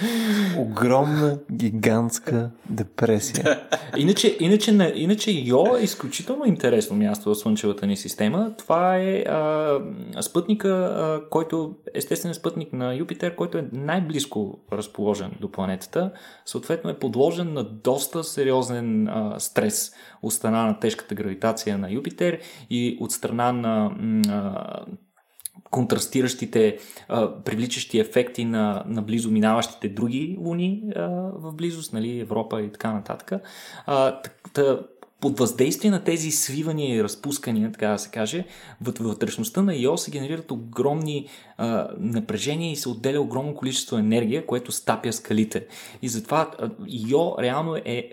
Огромна гигантска депресия. иначе, иначе, иначе Йо е изключително интересно място в Слънчевата ни система. Това е а, спътника, а, който естествен спътник на Юпитер, който е най-близко разположен до планетата. Съответно е подложен на доста сериозен а, стрес от страна на тежката гравитация на Юпитер и от страна на контрастиращите, привличащи ефекти на, на близо минаващите други луни в близост, нали, Европа и така нататък. А, под въздействие на тези свивания и разпускания, така да се каже, вътрешността на Йо се генерират огромни а, напрежения и се отделя огромно количество енергия, което стапя скалите. И затова Йо реално е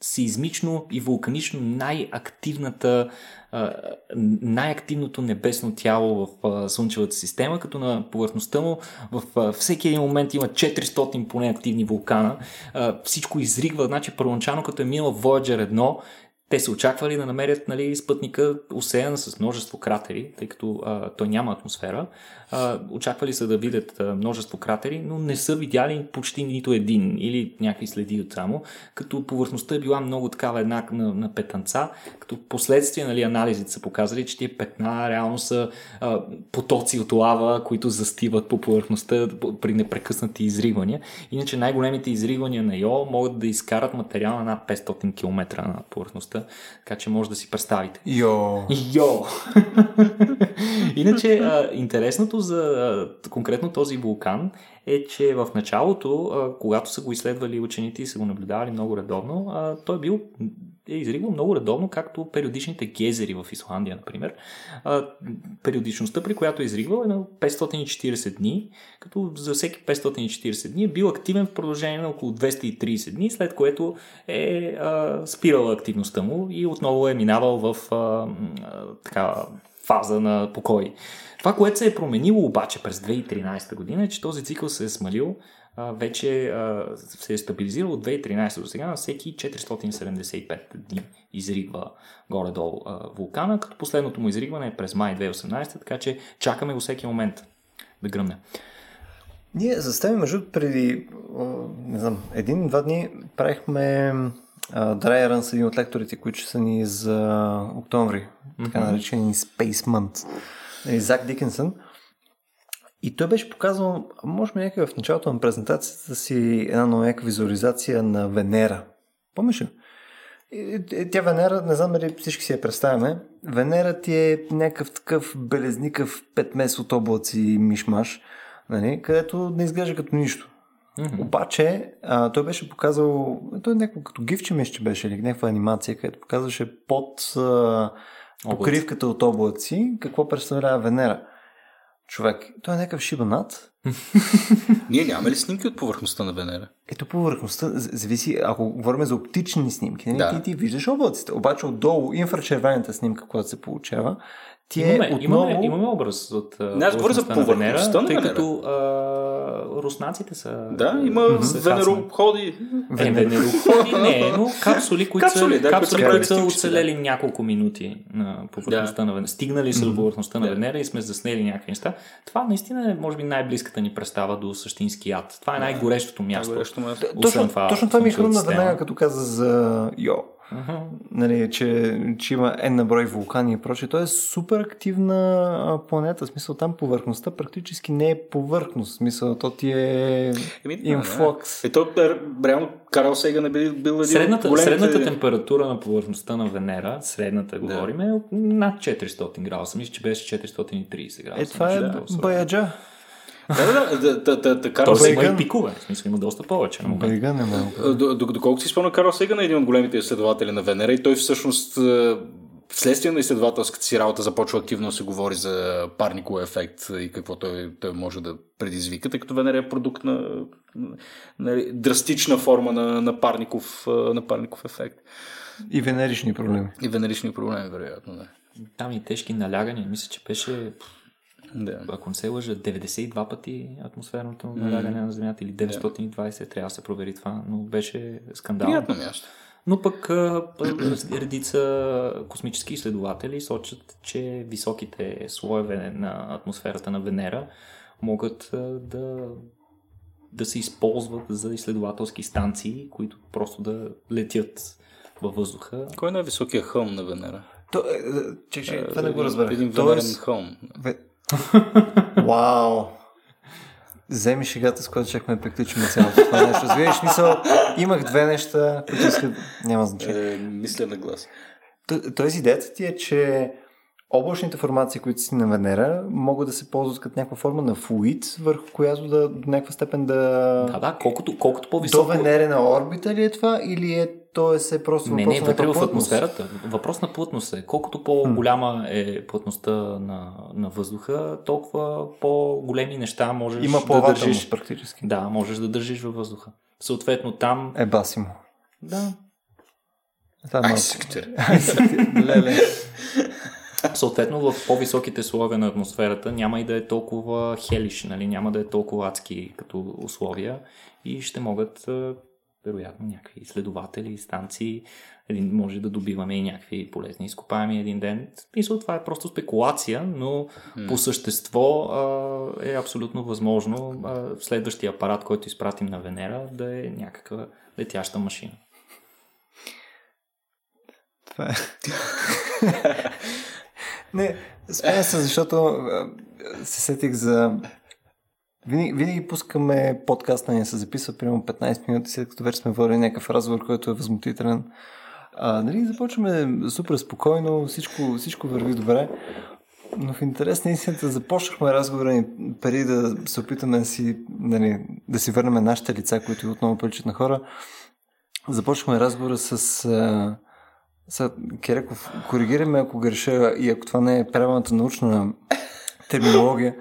сеизмично и вулканично най-активната най-активното небесно тяло в Слънчевата система, като на повърхността му в всеки един момент има 400 поне активни вулкана. Всичко изригва, значи първоначално като е минал Voyager 1, те се очаквали да намерят нали, спътника усеян с множество кратери, тъй като а, той няма атмосфера. А, очаквали са да видят а, множество кратери, но не са видяли почти нито един или някакви следи от само, като повърхността е била много такава една на, на петънца, като последствие нали, анализите са показали, че тия петна реално са а, потоци от лава, които застиват по повърхността при непрекъснати изригвания. Иначе най-големите изригвания на Йо могат да изкарат материал на над 500 км на повърхността, така че може да си представите. Йо! Йо! Иначе, а, интересното за а, конкретно този вулкан е, че в началото, а, когато са го изследвали учените и са го наблюдавали много редовно, а, той е бил е изригвал много редовно, както периодичните гезери в Исландия, например. А, периодичността, при която е изригвал е на 540 дни, като за всеки 540 дни е бил активен в продължение на около 230 дни, след което е а, спирала активността му и отново е минавал в а, а, така, фаза на покой. Това, което се е променило обаче през 2013 година е, че този цикъл се е смалил вече а, се е стабилизирал от 2013 до сега на всеки 475 дни изригва горе-долу а, вулкана, като последното му изригване е през май 2018, така че чакаме го всеки момент да гръмне. Ние застави между преди, не знам, един-два дни правихме драй рън с един от лекторите, които са ни за октомври, така наречени Space Month. Нали, Зак Дикенсън. И той беше показал, може би някъде в началото на презентацията си, една нова визуализация на Венера. Помниш ли? Тя Венера, не знам дали всички си я представяме. Венера ти е някакъв такъв белезникъв петмес от облаци мишмаш, нали, където не изглежда като нищо. Mm-hmm. Обаче, а, той беше показал, той е някакво като гифче мисля, беше или някаква анимация, където показваше под а, покривката от облаци какво представлява Венера. Човек, той е някакъв шибанат. Ние нямаме ли снимки от повърхността на Венера? Ето повърхността, зависи, ако говорим за оптични снимки, нали, да. ти, ти виждаш облаците, обаче отдолу инфрачервената снимка, която се получава, ти имаме, е отново... имаме, имаме образ от Не, аз говоря за повърхността на тъй като а, руснаците са... Да, има венероходи. Е, венероходи не, но капсули, които Капсули, са, да, капсули, които са оцелели няколко минути на повърхността на Венера. Стигнали са до повърхността на Да. Венера и сме заснели някакви неща. Това наистина е, може би, най-близката ни представа до същински ад. Това е най-горещото място. Горещо място. Точно това, точно това ми Слънчевата хрумна веднага, като каза за Йо. Нали, че, че има N на брой вулкани и прочее. Той е супер активна планета. В смисъл там повърхността практически не е повърхност. В смисъл то ти е Еми, да, инфлокс. да. Е, то, е, реално, Карл Сейган е бил, бил един Средната, големите... средната температура на повърхността на Венера, средната говорим, е над 400 градуса. Мисля, че беше 430 градуса. Е, това е Да, баяджа. Да, да, да, да, да, да, да, Карл Тоест има Сейган, и пикове. В смисъл има доста повече. мога. Д- д- доколкото си спомня, Карл Сейган е един от големите изследователи на Венера и той всъщност е, вследствие на изследователската си работа започва активно да се говори за парников ефект и какво той, той може да предизвика, тъй като Венера е продукт на, на драстична форма на, на, парников, е, на парников ефект. И венерични проблеми. И венерични проблеми, вероятно, да. Там и тежки налягания. Мисля, че беше, да. ако не се лъжа, 92 пъти атмосферното налягане на Земята или 920, трябва да се провери това, но беше скандал. Приятно място. Но пък редица космически изследователи сочат, че високите слоеве на атмосферата на Венера могат да, да се използват за изследователски станции, които просто да летят във въздуха. Кой е най-високия хълм на Венера? То, е, е, че, че, това не го разбрах. Един венерен Тоест, хълм. Ве... Вау! Вземи шегата, с която чакаме да приключим цялото това нещо. Разбираш, мисъл, имах две неща, които искат... Няма значение. Е, мисля на глас. Т- Тоест идеята ти е, че облачните формации, които си на Венера, могат да се ползват като някаква форма на флуид, върху която да до някаква степен да... Да, да, колкото, колкото До по-високо... Венерена орбита ли е това или е то е се просто Не, въпрос не, вътре в атмосферата. Въпрос на плътност е. Колкото по-голяма е плътността на, на въздуха, толкова по-големи неща можеш Има да държиш. практически. Да, можеш да държиш във въздуха. Съответно там, Е, басимо. да, Това е малко. Леле. Съответно в по-високите слоеве на атмосферата няма и да е толкова хелиш, нали? няма да е толкова адски като условия и ще могат вероятно някакви изследователи, станции, един, може да добиваме и някакви полезни изкопаеми един ден. Мисля, това е просто спекулация, но по същество а, е абсолютно възможно а, следващия апарат, който изпратим на Венера, да е някаква летяща машина. Това е. Не, смея се, защото се сетих за... Винаги, винаги пускаме подкаст, на ни се записва примерно 15 минути, след като вече сме водили някакъв разговор, който е възмутителен. А, нали, започваме супер спокойно, всичко, всичко върви добре. Но в интерес на истината започнахме разговора ни преди да се опитаме да си, нали, да си върнем нашите лица, които отново приличат на хора. Започнахме разговора с а, сега, Кереков, коригираме ако греша и ако това не е правилната научна терминология,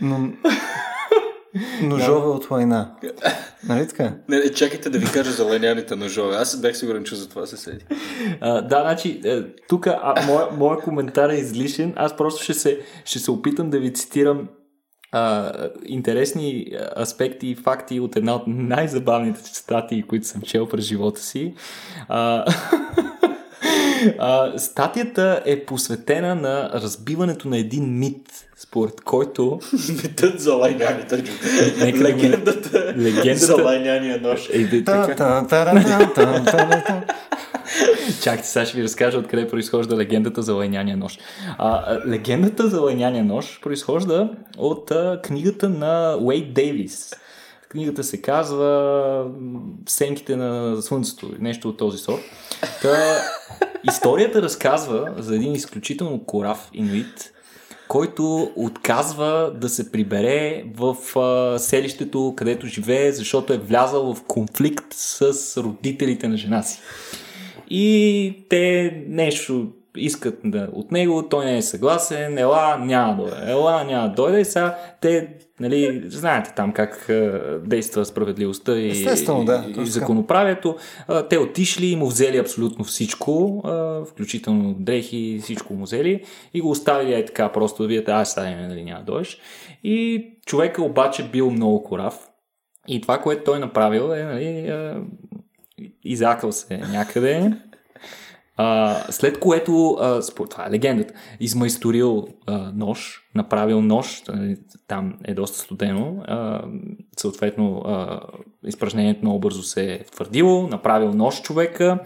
но ножове от война. Нали така? Не, не, чакайте да ви кажа за леняните ножове. Аз бях сигурен, че за това се седи. А, да, значи, е, тук моя, моя коментар е излишен. Аз просто ще се, ще се опитам да ви цитирам а, интересни аспекти и факти от една от най-забавните статии, които съм чел през живота си. А, а, статията е посветена на разбиването на един мит, според който Метът за лайняните. Легендата, Легендата- за лайняния нож. Е, де, Та, така, та, та, та, та, та, та. Чакайте, сега ще ви разкажа откъде произхожда легендата за лайняния нож. А, легендата за лайняния нож произхожда от а, книгата на Уейд Дейвис. Книгата се казва Сенките на Слънцето, нещо от този сорт. Та, историята разказва за един изключително корав инуит, който отказва да се прибере в а, селището, където живее, защото е влязал в конфликт с родителите на жена си. И те нещо искат да, от него, той не е съгласен, ела, няма да дойде, ела, няма да дойде. И сега те, нали, знаете там как а, действа справедливостта и, Естествено, да, и, и законоправието. А, те отишли и му взели абсолютно всичко, а, включително дрехи, всичко му взели и го оставили е така, просто да видят, аз сега нали, няма да дойдеш. И човека обаче бил много корав. И това, което той направил е, нали, а, изякал се някъде. А, след което, а, според това е легендата, измайсторил а, нож, направил нож, там е доста студено, а, съответно а, изпражнението много бързо се е твърдило, направил нож човека,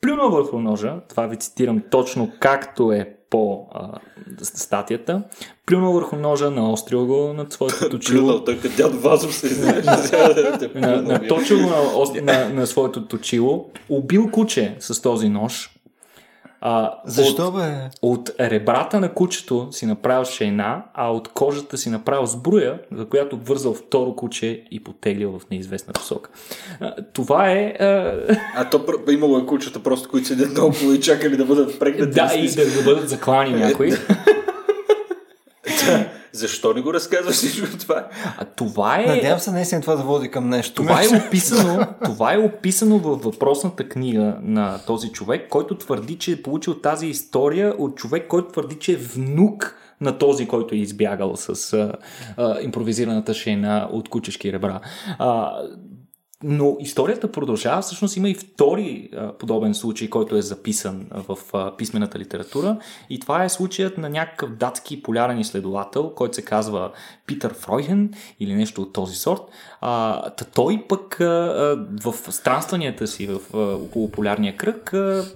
плюнал върху ножа, това ви цитирам точно както е по а, статията, плюнал върху ножа, наострил го над своето точило, Плюнал, той като дядо Вазов се наточил го на, на, на своето точило, убил куче с този нож. А, Защо От, бе? от ребрата на кучето си направил шейна, а от кожата си направил сбруя, за която вързал второ куче и потеглил в неизвестна посока. А, това е... А, А то имало е кучета просто, които седят наоколо и чакали да бъдат впрегнати. да, и да, да бъдат заклани някои. Защо не го разказваш всичко това? А това е... Надявам се наистина това да води към нещо. Това е, описано, това е описано във въпросната книга на този човек, който твърди, че е получил тази история от човек, който твърди, че е внук на този, който е избягал с а, а, импровизираната шейна от кучешки ребра. А, но историята продължава. Всъщност има и втори а, подобен случай, който е записан в а, писмената литература. И това е случаят на някакъв датски полярен изследовател, който се казва Питър Фройхен или нещо от този сорт. А, та той пък в странстванията си в, около полярния кръг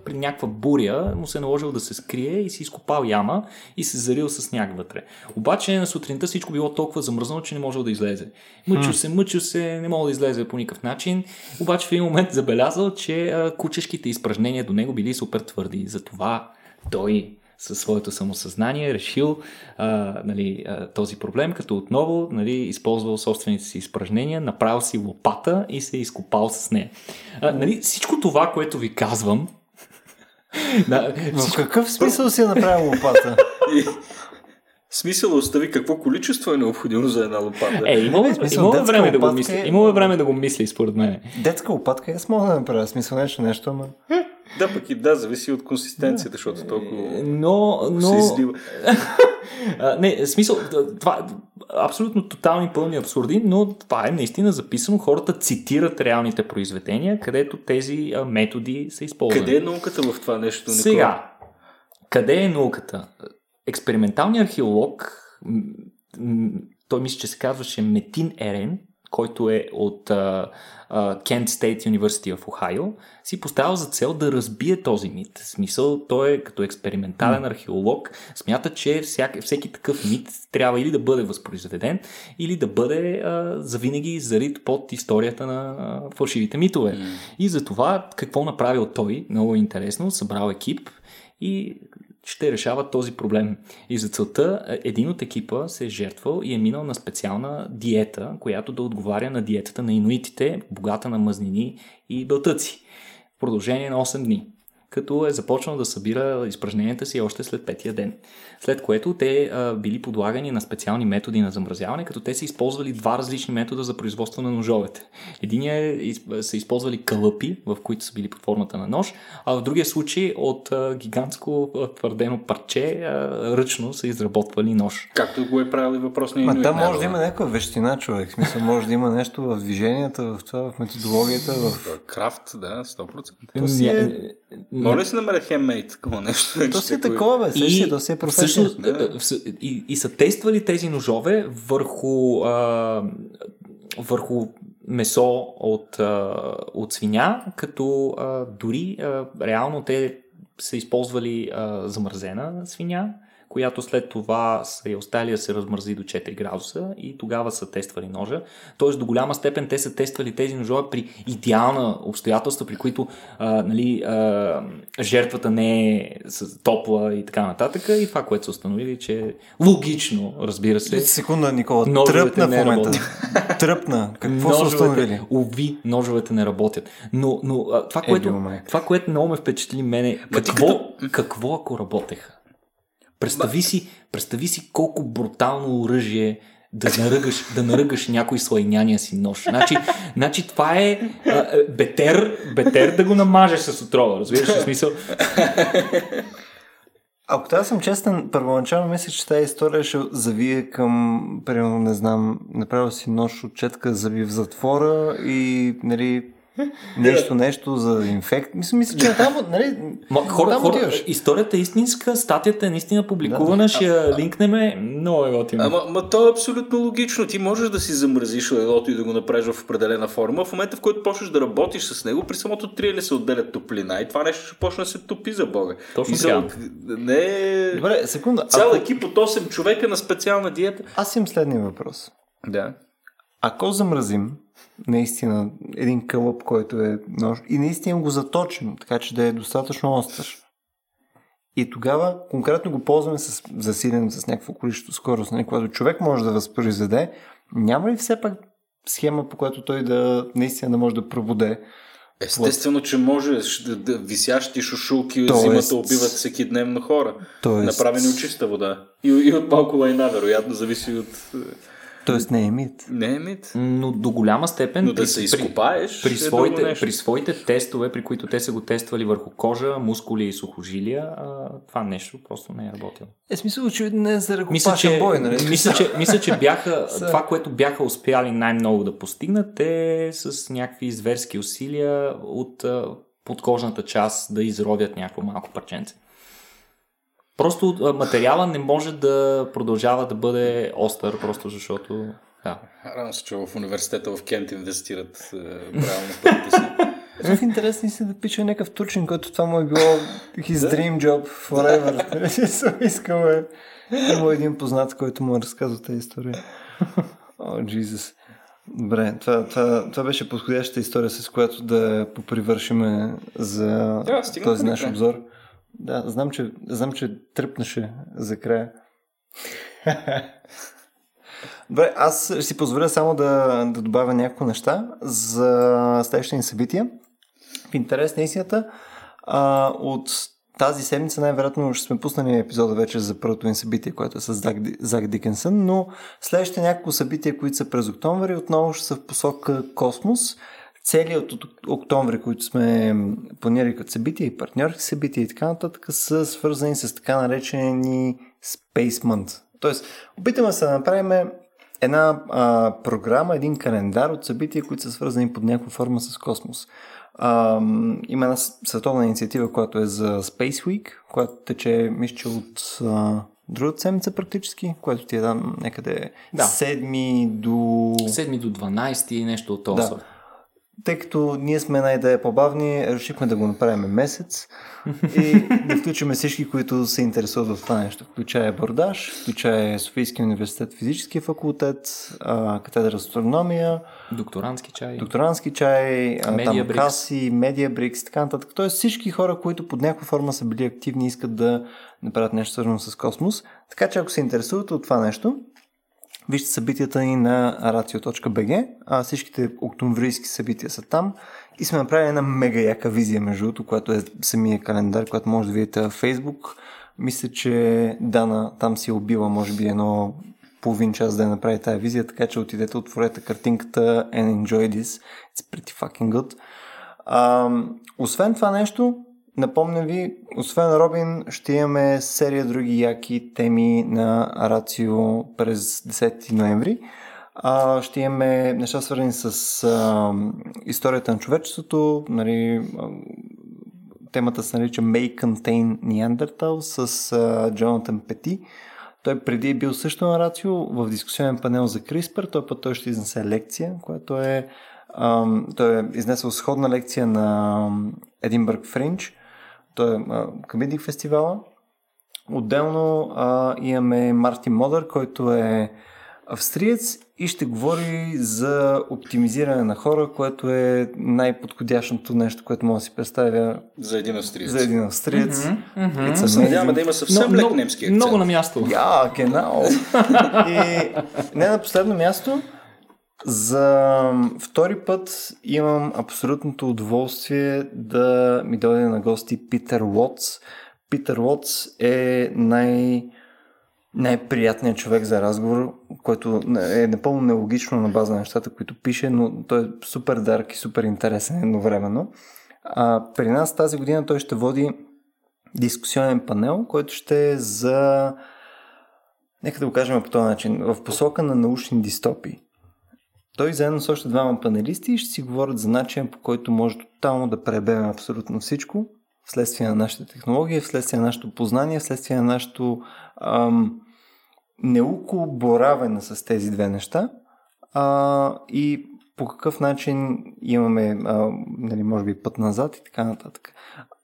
при някаква буря му се е наложил да се скрие и си изкопал яма и се зарил с сняг вътре. Обаче на сутринта всичко било толкова замръзнало, че не можел да излезе. Мъчил се, мъчил се, не мога да излезе по никакъв начин. Обаче в един момент забелязал, че кучешките изпражнения до него били супер твърди. Затова той със своето самосъзнание решил а, нали, а, този проблем, като отново нали, използвал собствените си изпражнения, направил си лопата и се е изкопал с нея. А, нали, всичко това, което ви казвам, да, в какъв смисъл си е направил лопата? Смисъл остави какво количество е необходимо за една лопата. Е, имаме, смисъл, имаме време да го мисли. Е... Имаме време да го мисли, според мен. Детска лопатка, аз мога да направя смисъл нещо, нещо, ама... Да, пък и да, зависи от консистенцията, защото толкова е, но, но... се излива. не, смисъл, това абсолютно тотални пълни абсурди, но това е наистина записано. Хората цитират реалните произведения, където тези методи са използвани. Къде е науката в това нещо, Никола? Сега, къде е науката? Експерименталният археолог, той мисля, че се казваше Метин Ерен, който е от Кент Стейт University в Ohio, си поставил за цел да разбие този мит. В смисъл, той е като експериментален археолог, смята, че всяк, всеки такъв мит трябва или да бъде възпроизведен, или да бъде а, завинаги зарит под историята на а, фалшивите митове. Mm. И за това какво направил той, много интересно, събрал екип и ще решават този проблем. И за целта е, един от екипа се е жертвал и е минал на специална диета, която да отговаря на диетата на инуитите, богата на мъзнини и бълтъци. В продължение на 8 дни като е започнал да събира изпражненията си още след петия ден. След което те а, били подлагани на специални методи на замразяване, като те са използвали два различни метода за производство на ножовете. Единия е, са използвали кълъпи, в които са били под формата на нож, а в другия случай от а, гигантско твърдено парче а, ръчно са изработвали нож. Както го е правил и въпросния Ма там може да има някаква вещина, човек. В смисъл, може да има нещо в движенията, в това, в методологията. В... Крафт, да, 100%. То си е... Може ли се намеря хеммейт такова нещо? То си е такова, бе. И, то си е всъщност, да. и, и са тествали тези ножове върху, а, върху месо от, а, от свиня, като а, дори а, реално те са използвали а, замързена свиня, която след това са я оставили да се размързи до 4 градуса и тогава са тествали ножа. Тоест до голяма степен те са тествали тези ножове при идеална обстоятелства, при които а, нали, а, жертвата не е топла и така нататък. И това, което са установили, че логично, разбира се. Секунда, Никола, тръпна в момента. тръпна. Какво са установили? Уви, ножовете не работят. Но, но това, което, е, това, което много ме впечатли мене, какво, какво ако работеха? Представи си, представи си колко брутално оръжие да наръгаш, да наръгаш някой слайняния си нож. Значи, значи това е а, бетер, бетер да го намажеш с отрова, разбираш ли смисъл? Ако трябва съм честен, първоначално мисля, че тази история ще завие към, примерно, не знам, направил си нож от четка, заби в затвора и, нали, нещо, нещо за инфект. Мисля, мисля че там, нали, Ма, хора, там хора, историята е истинска, статията е наистина публикувана, да. ще я линкнеме, много е готино. Ама, ама то е абсолютно логично. Ти можеш да си замразиш ледото и да го направиш в определена форма. В момента, в който почнеш да работиш с него, при самото триене се отделят топлина и това нещо ще почне да се топи за Бога. Точно така. Не е Добре, секунда. Цял ако... екип от 8 човека на специална диета. Аз имам следния въпрос. Да. Ако замразим наистина един кълъп, който е нож и наистина го заточим, така че да е достатъчно остър. И тогава конкретно го ползваме с засилен с някакво количество скорост, нали, което човек може да възпроизведе. Няма ли все пак схема, по която той да наистина да може да пробуде Естествено, че може да, висящи шушулки Тоест... зимата убиват всеки дневно хора. Тоест... Направени от чиста вода. И, и от малко лайна, вероятно, зависи от Тоест не е мит. Не е мит. Но до голяма степен. Но да при, се изкопаеш. При, при, е своите, при своите тестове, при които те са го тествали върху кожа, мускули и сухожилия, а, това нещо просто не е работило. Е, смисъл, очевидно не е за мисля, че, бой, нали? Мисля, че, мисля, че бяха, това, което бяха успяли най-много да постигнат е с някакви зверски усилия от подкожната част да изровят някакво малко парченце. Просто материала не може да продължава да бъде остър, просто защото... Да. Радвам се, че в университета в Кент инвестират е, правилно парите си. В интересни си да пише някакъв турчин, който това му е било his dream job forever. Искал е. Има един познат, който му е разказал тази история. О, oh, Jesus. Добре, това, това, това беше подходяща история, с която да попривършиме за да, този наш обзор. Да, знам, че, знам, че тръпнаше за края. Добре, аз ще си позволя само да, да добавя няколко неща за следващите ни събития. В интерес на истината, а, от тази седмица най-вероятно ще сме пуснали епизода вече за първото ни събитие, което е с Зак, Зак Дикенсън, но следващите няколко събития, които са през октомври, отново ще са в посока Космос. Целият от октомври, които сме планирали като събития и партньорски събития и така нататък, са свързани с така наречени Space Month. Тоест, опитаме се да направим една а, програма, един календар от събития, които са свързани под някаква форма с космос. А, има една световна инициатива, която е за Space Week, която тече, мисля, от а, другата седмица практически, което ти е там някъде Да. 7 до... 7 до 12 и нещо от този Да. Тъй като ние сме една идея по-бавни, решихме да го направим месец и да включим всички, които се интересуват в това нещо. Включая Бордаш, включая Софийския университет физически факултет, катедра астрономия, Докторантски чай. докторантски чай, там. Каси, Медиабрикс така нататък. Тоест всички хора, които под някаква форма са били активни, искат да направят нещо свързано с космос. Така че ако се интересувате от това нещо, вижте събитията ни на ratio.bg, а всичките октомврийски събития са там и сме направили една мега яка визия, между другото, която е самия календар, който може да видите във Facebook. Мисля, че Дана там си е убила, може би, едно половин час да я направи тази визия, така че отидете, отворете картинката and enjoy this. It's pretty fucking good. А, освен това нещо, напомням ви, освен Робин, ще имаме серия други яки теми на Рацио през 10 ноември. А, ще имаме неща свързани с а, историята на човечеството, нали, темата се нарича May Contain Neanderthal с а, Джонатан Пети. Той преди е бил също на Рацио в дискусионен панел за CRISPR, той път той ще изнесе лекция, която е ам, той е изнесъл сходна лекция на Единбърг Фринч, той е Комедик фестивала. Отделно а, имаме Мартин Модър, който е австриец и ще говори за оптимизиране на хора, което е най-подходящото нещо, което мога да си представя За един австриец. за един австриец. It's Се надяваме да има съвсем лек немски акцент. много на място. Ja, genau. И не на последно място, за втори път имам абсолютното удоволствие да ми дойде на гости Питър Уотс. Питър Уотс е най- най-приятният човек за разговор, който е напълно нелогично на база на нещата, които пише, но той е супер дарк и супер интересен едновременно. А, при нас тази година той ще води дискусионен панел, който ще е за Нека да го кажем по този начин. В посока на научни дистопии. Той заедно с още двама панелисти ще си говорят за начин, по който може тотално да пребеме абсолютно всичко, вследствие на нашите технологии, вследствие на нашето познание, вследствие на нашето ам, неуко боравене с тези две неща а, и по какъв начин имаме, а, нали, може би, път назад и така нататък.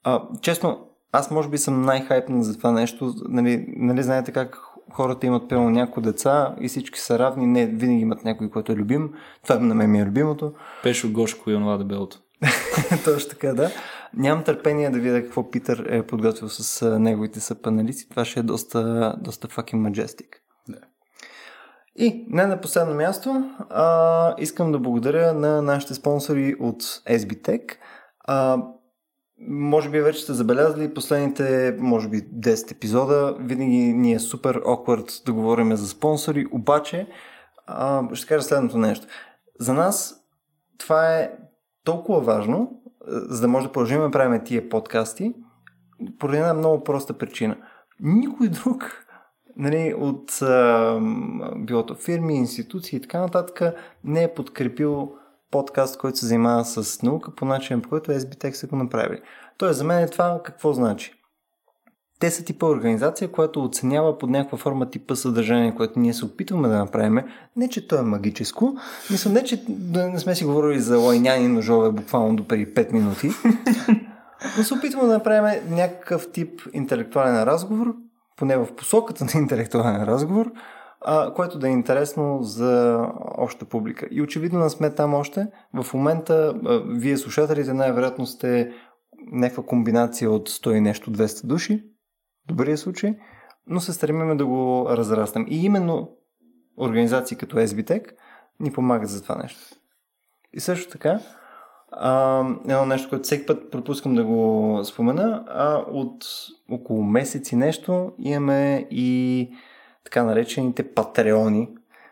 А, честно, аз може би съм най-хайпнат за това нещо. Нали, нали знаете как хората имат пълно някои деца и всички са равни. Не, винаги имат някой, който е любим. Това на мен ми е любимото. Пешо Гошко и онова дебелото. Точно така, да. Нямам търпение да видя какво Питър е подготвил с неговите съпаналисти. Това ще е доста, доста fucking majestic. Да. И не на последно място, а, искам да благодаря на нашите спонсори от SBTech. А, може би вече сте забелязали последните, може би 10 епизода. Винаги ни е супер awkward да говорим за спонсори, обаче а, ще кажа следното нещо. За нас това е толкова важно, за да може да продължим да правим тия подкасти, поради една много проста причина. Никой друг нали, от а, билото фирми, институции и така нататък не е подкрепил подкаст, който се занимава с наука по начин, по който SBTech са го направили. Тоест, за мен е това какво значи? Те са типа организация, която оценява под някаква форма типа съдържание, което ние се опитваме да направим. Не, че то е магическо. Мисля, не, че да не сме си говорили за лайняни ножове буквално до преди 5 минути. Но се опитваме да направим някакъв тип интелектуален разговор, поне в посоката на интелектуален разговор, а, което да е интересно за обща публика. И очевидно не сме там още. В момента а, вие слушателите най-вероятно сте някаква комбинация от 100 и нещо 200 души, в добрия случай, но се стремиме да го разрастем. И именно организации като SBTech ни помагат за това нещо. И също така, а, едно нещо, което всеки път пропускам да го спомена, а от около месец и нещо имаме и така наречените патреони,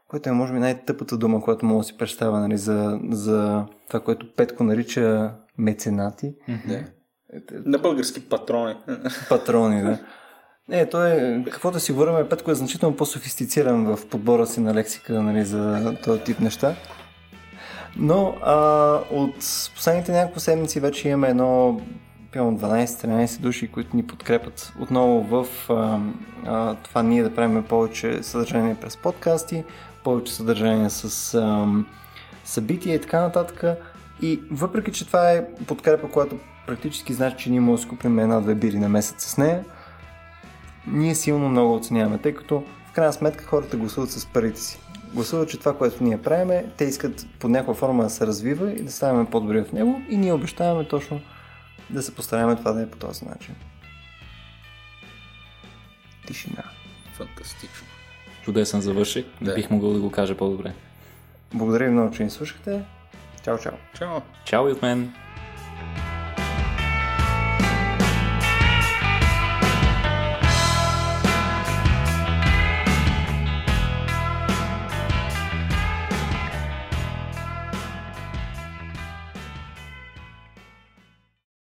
което е може би най-тъпата дума, която мога да си представя нали, за, за това, което Петко нарича меценати. Да. На български патрони. Патрони, да. Не, то е, какво да си говорим, Петко е значително по-софистициран в подбора си на лексика нали, за този тип неща. Но а, от последните няколко седмици вече имаме едно 12-13 души, които ни подкрепят отново в а, а, това ние да правим повече съдържание през подкасти, повече съдържание с а, събития и така нататък. И въпреки, че това е подкрепа, която практически значи, че ние можем да купим една-две бири на месец с нея, ние силно много оценяваме, тъй като в крайна сметка хората гласуват с парите си. Гласуват, че това, което ние правиме, те искат под някаква форма да се развива и да ставаме по-добри в него и ние обещаваме точно да се постараем това да е по този начин. Тишина. Фантастично. Чудесен завършик. Не Да. бих могъл да го кажа по-добре. Благодаря ви много, че ни слушахте. Чао, чао. Чао. Чао и от мен!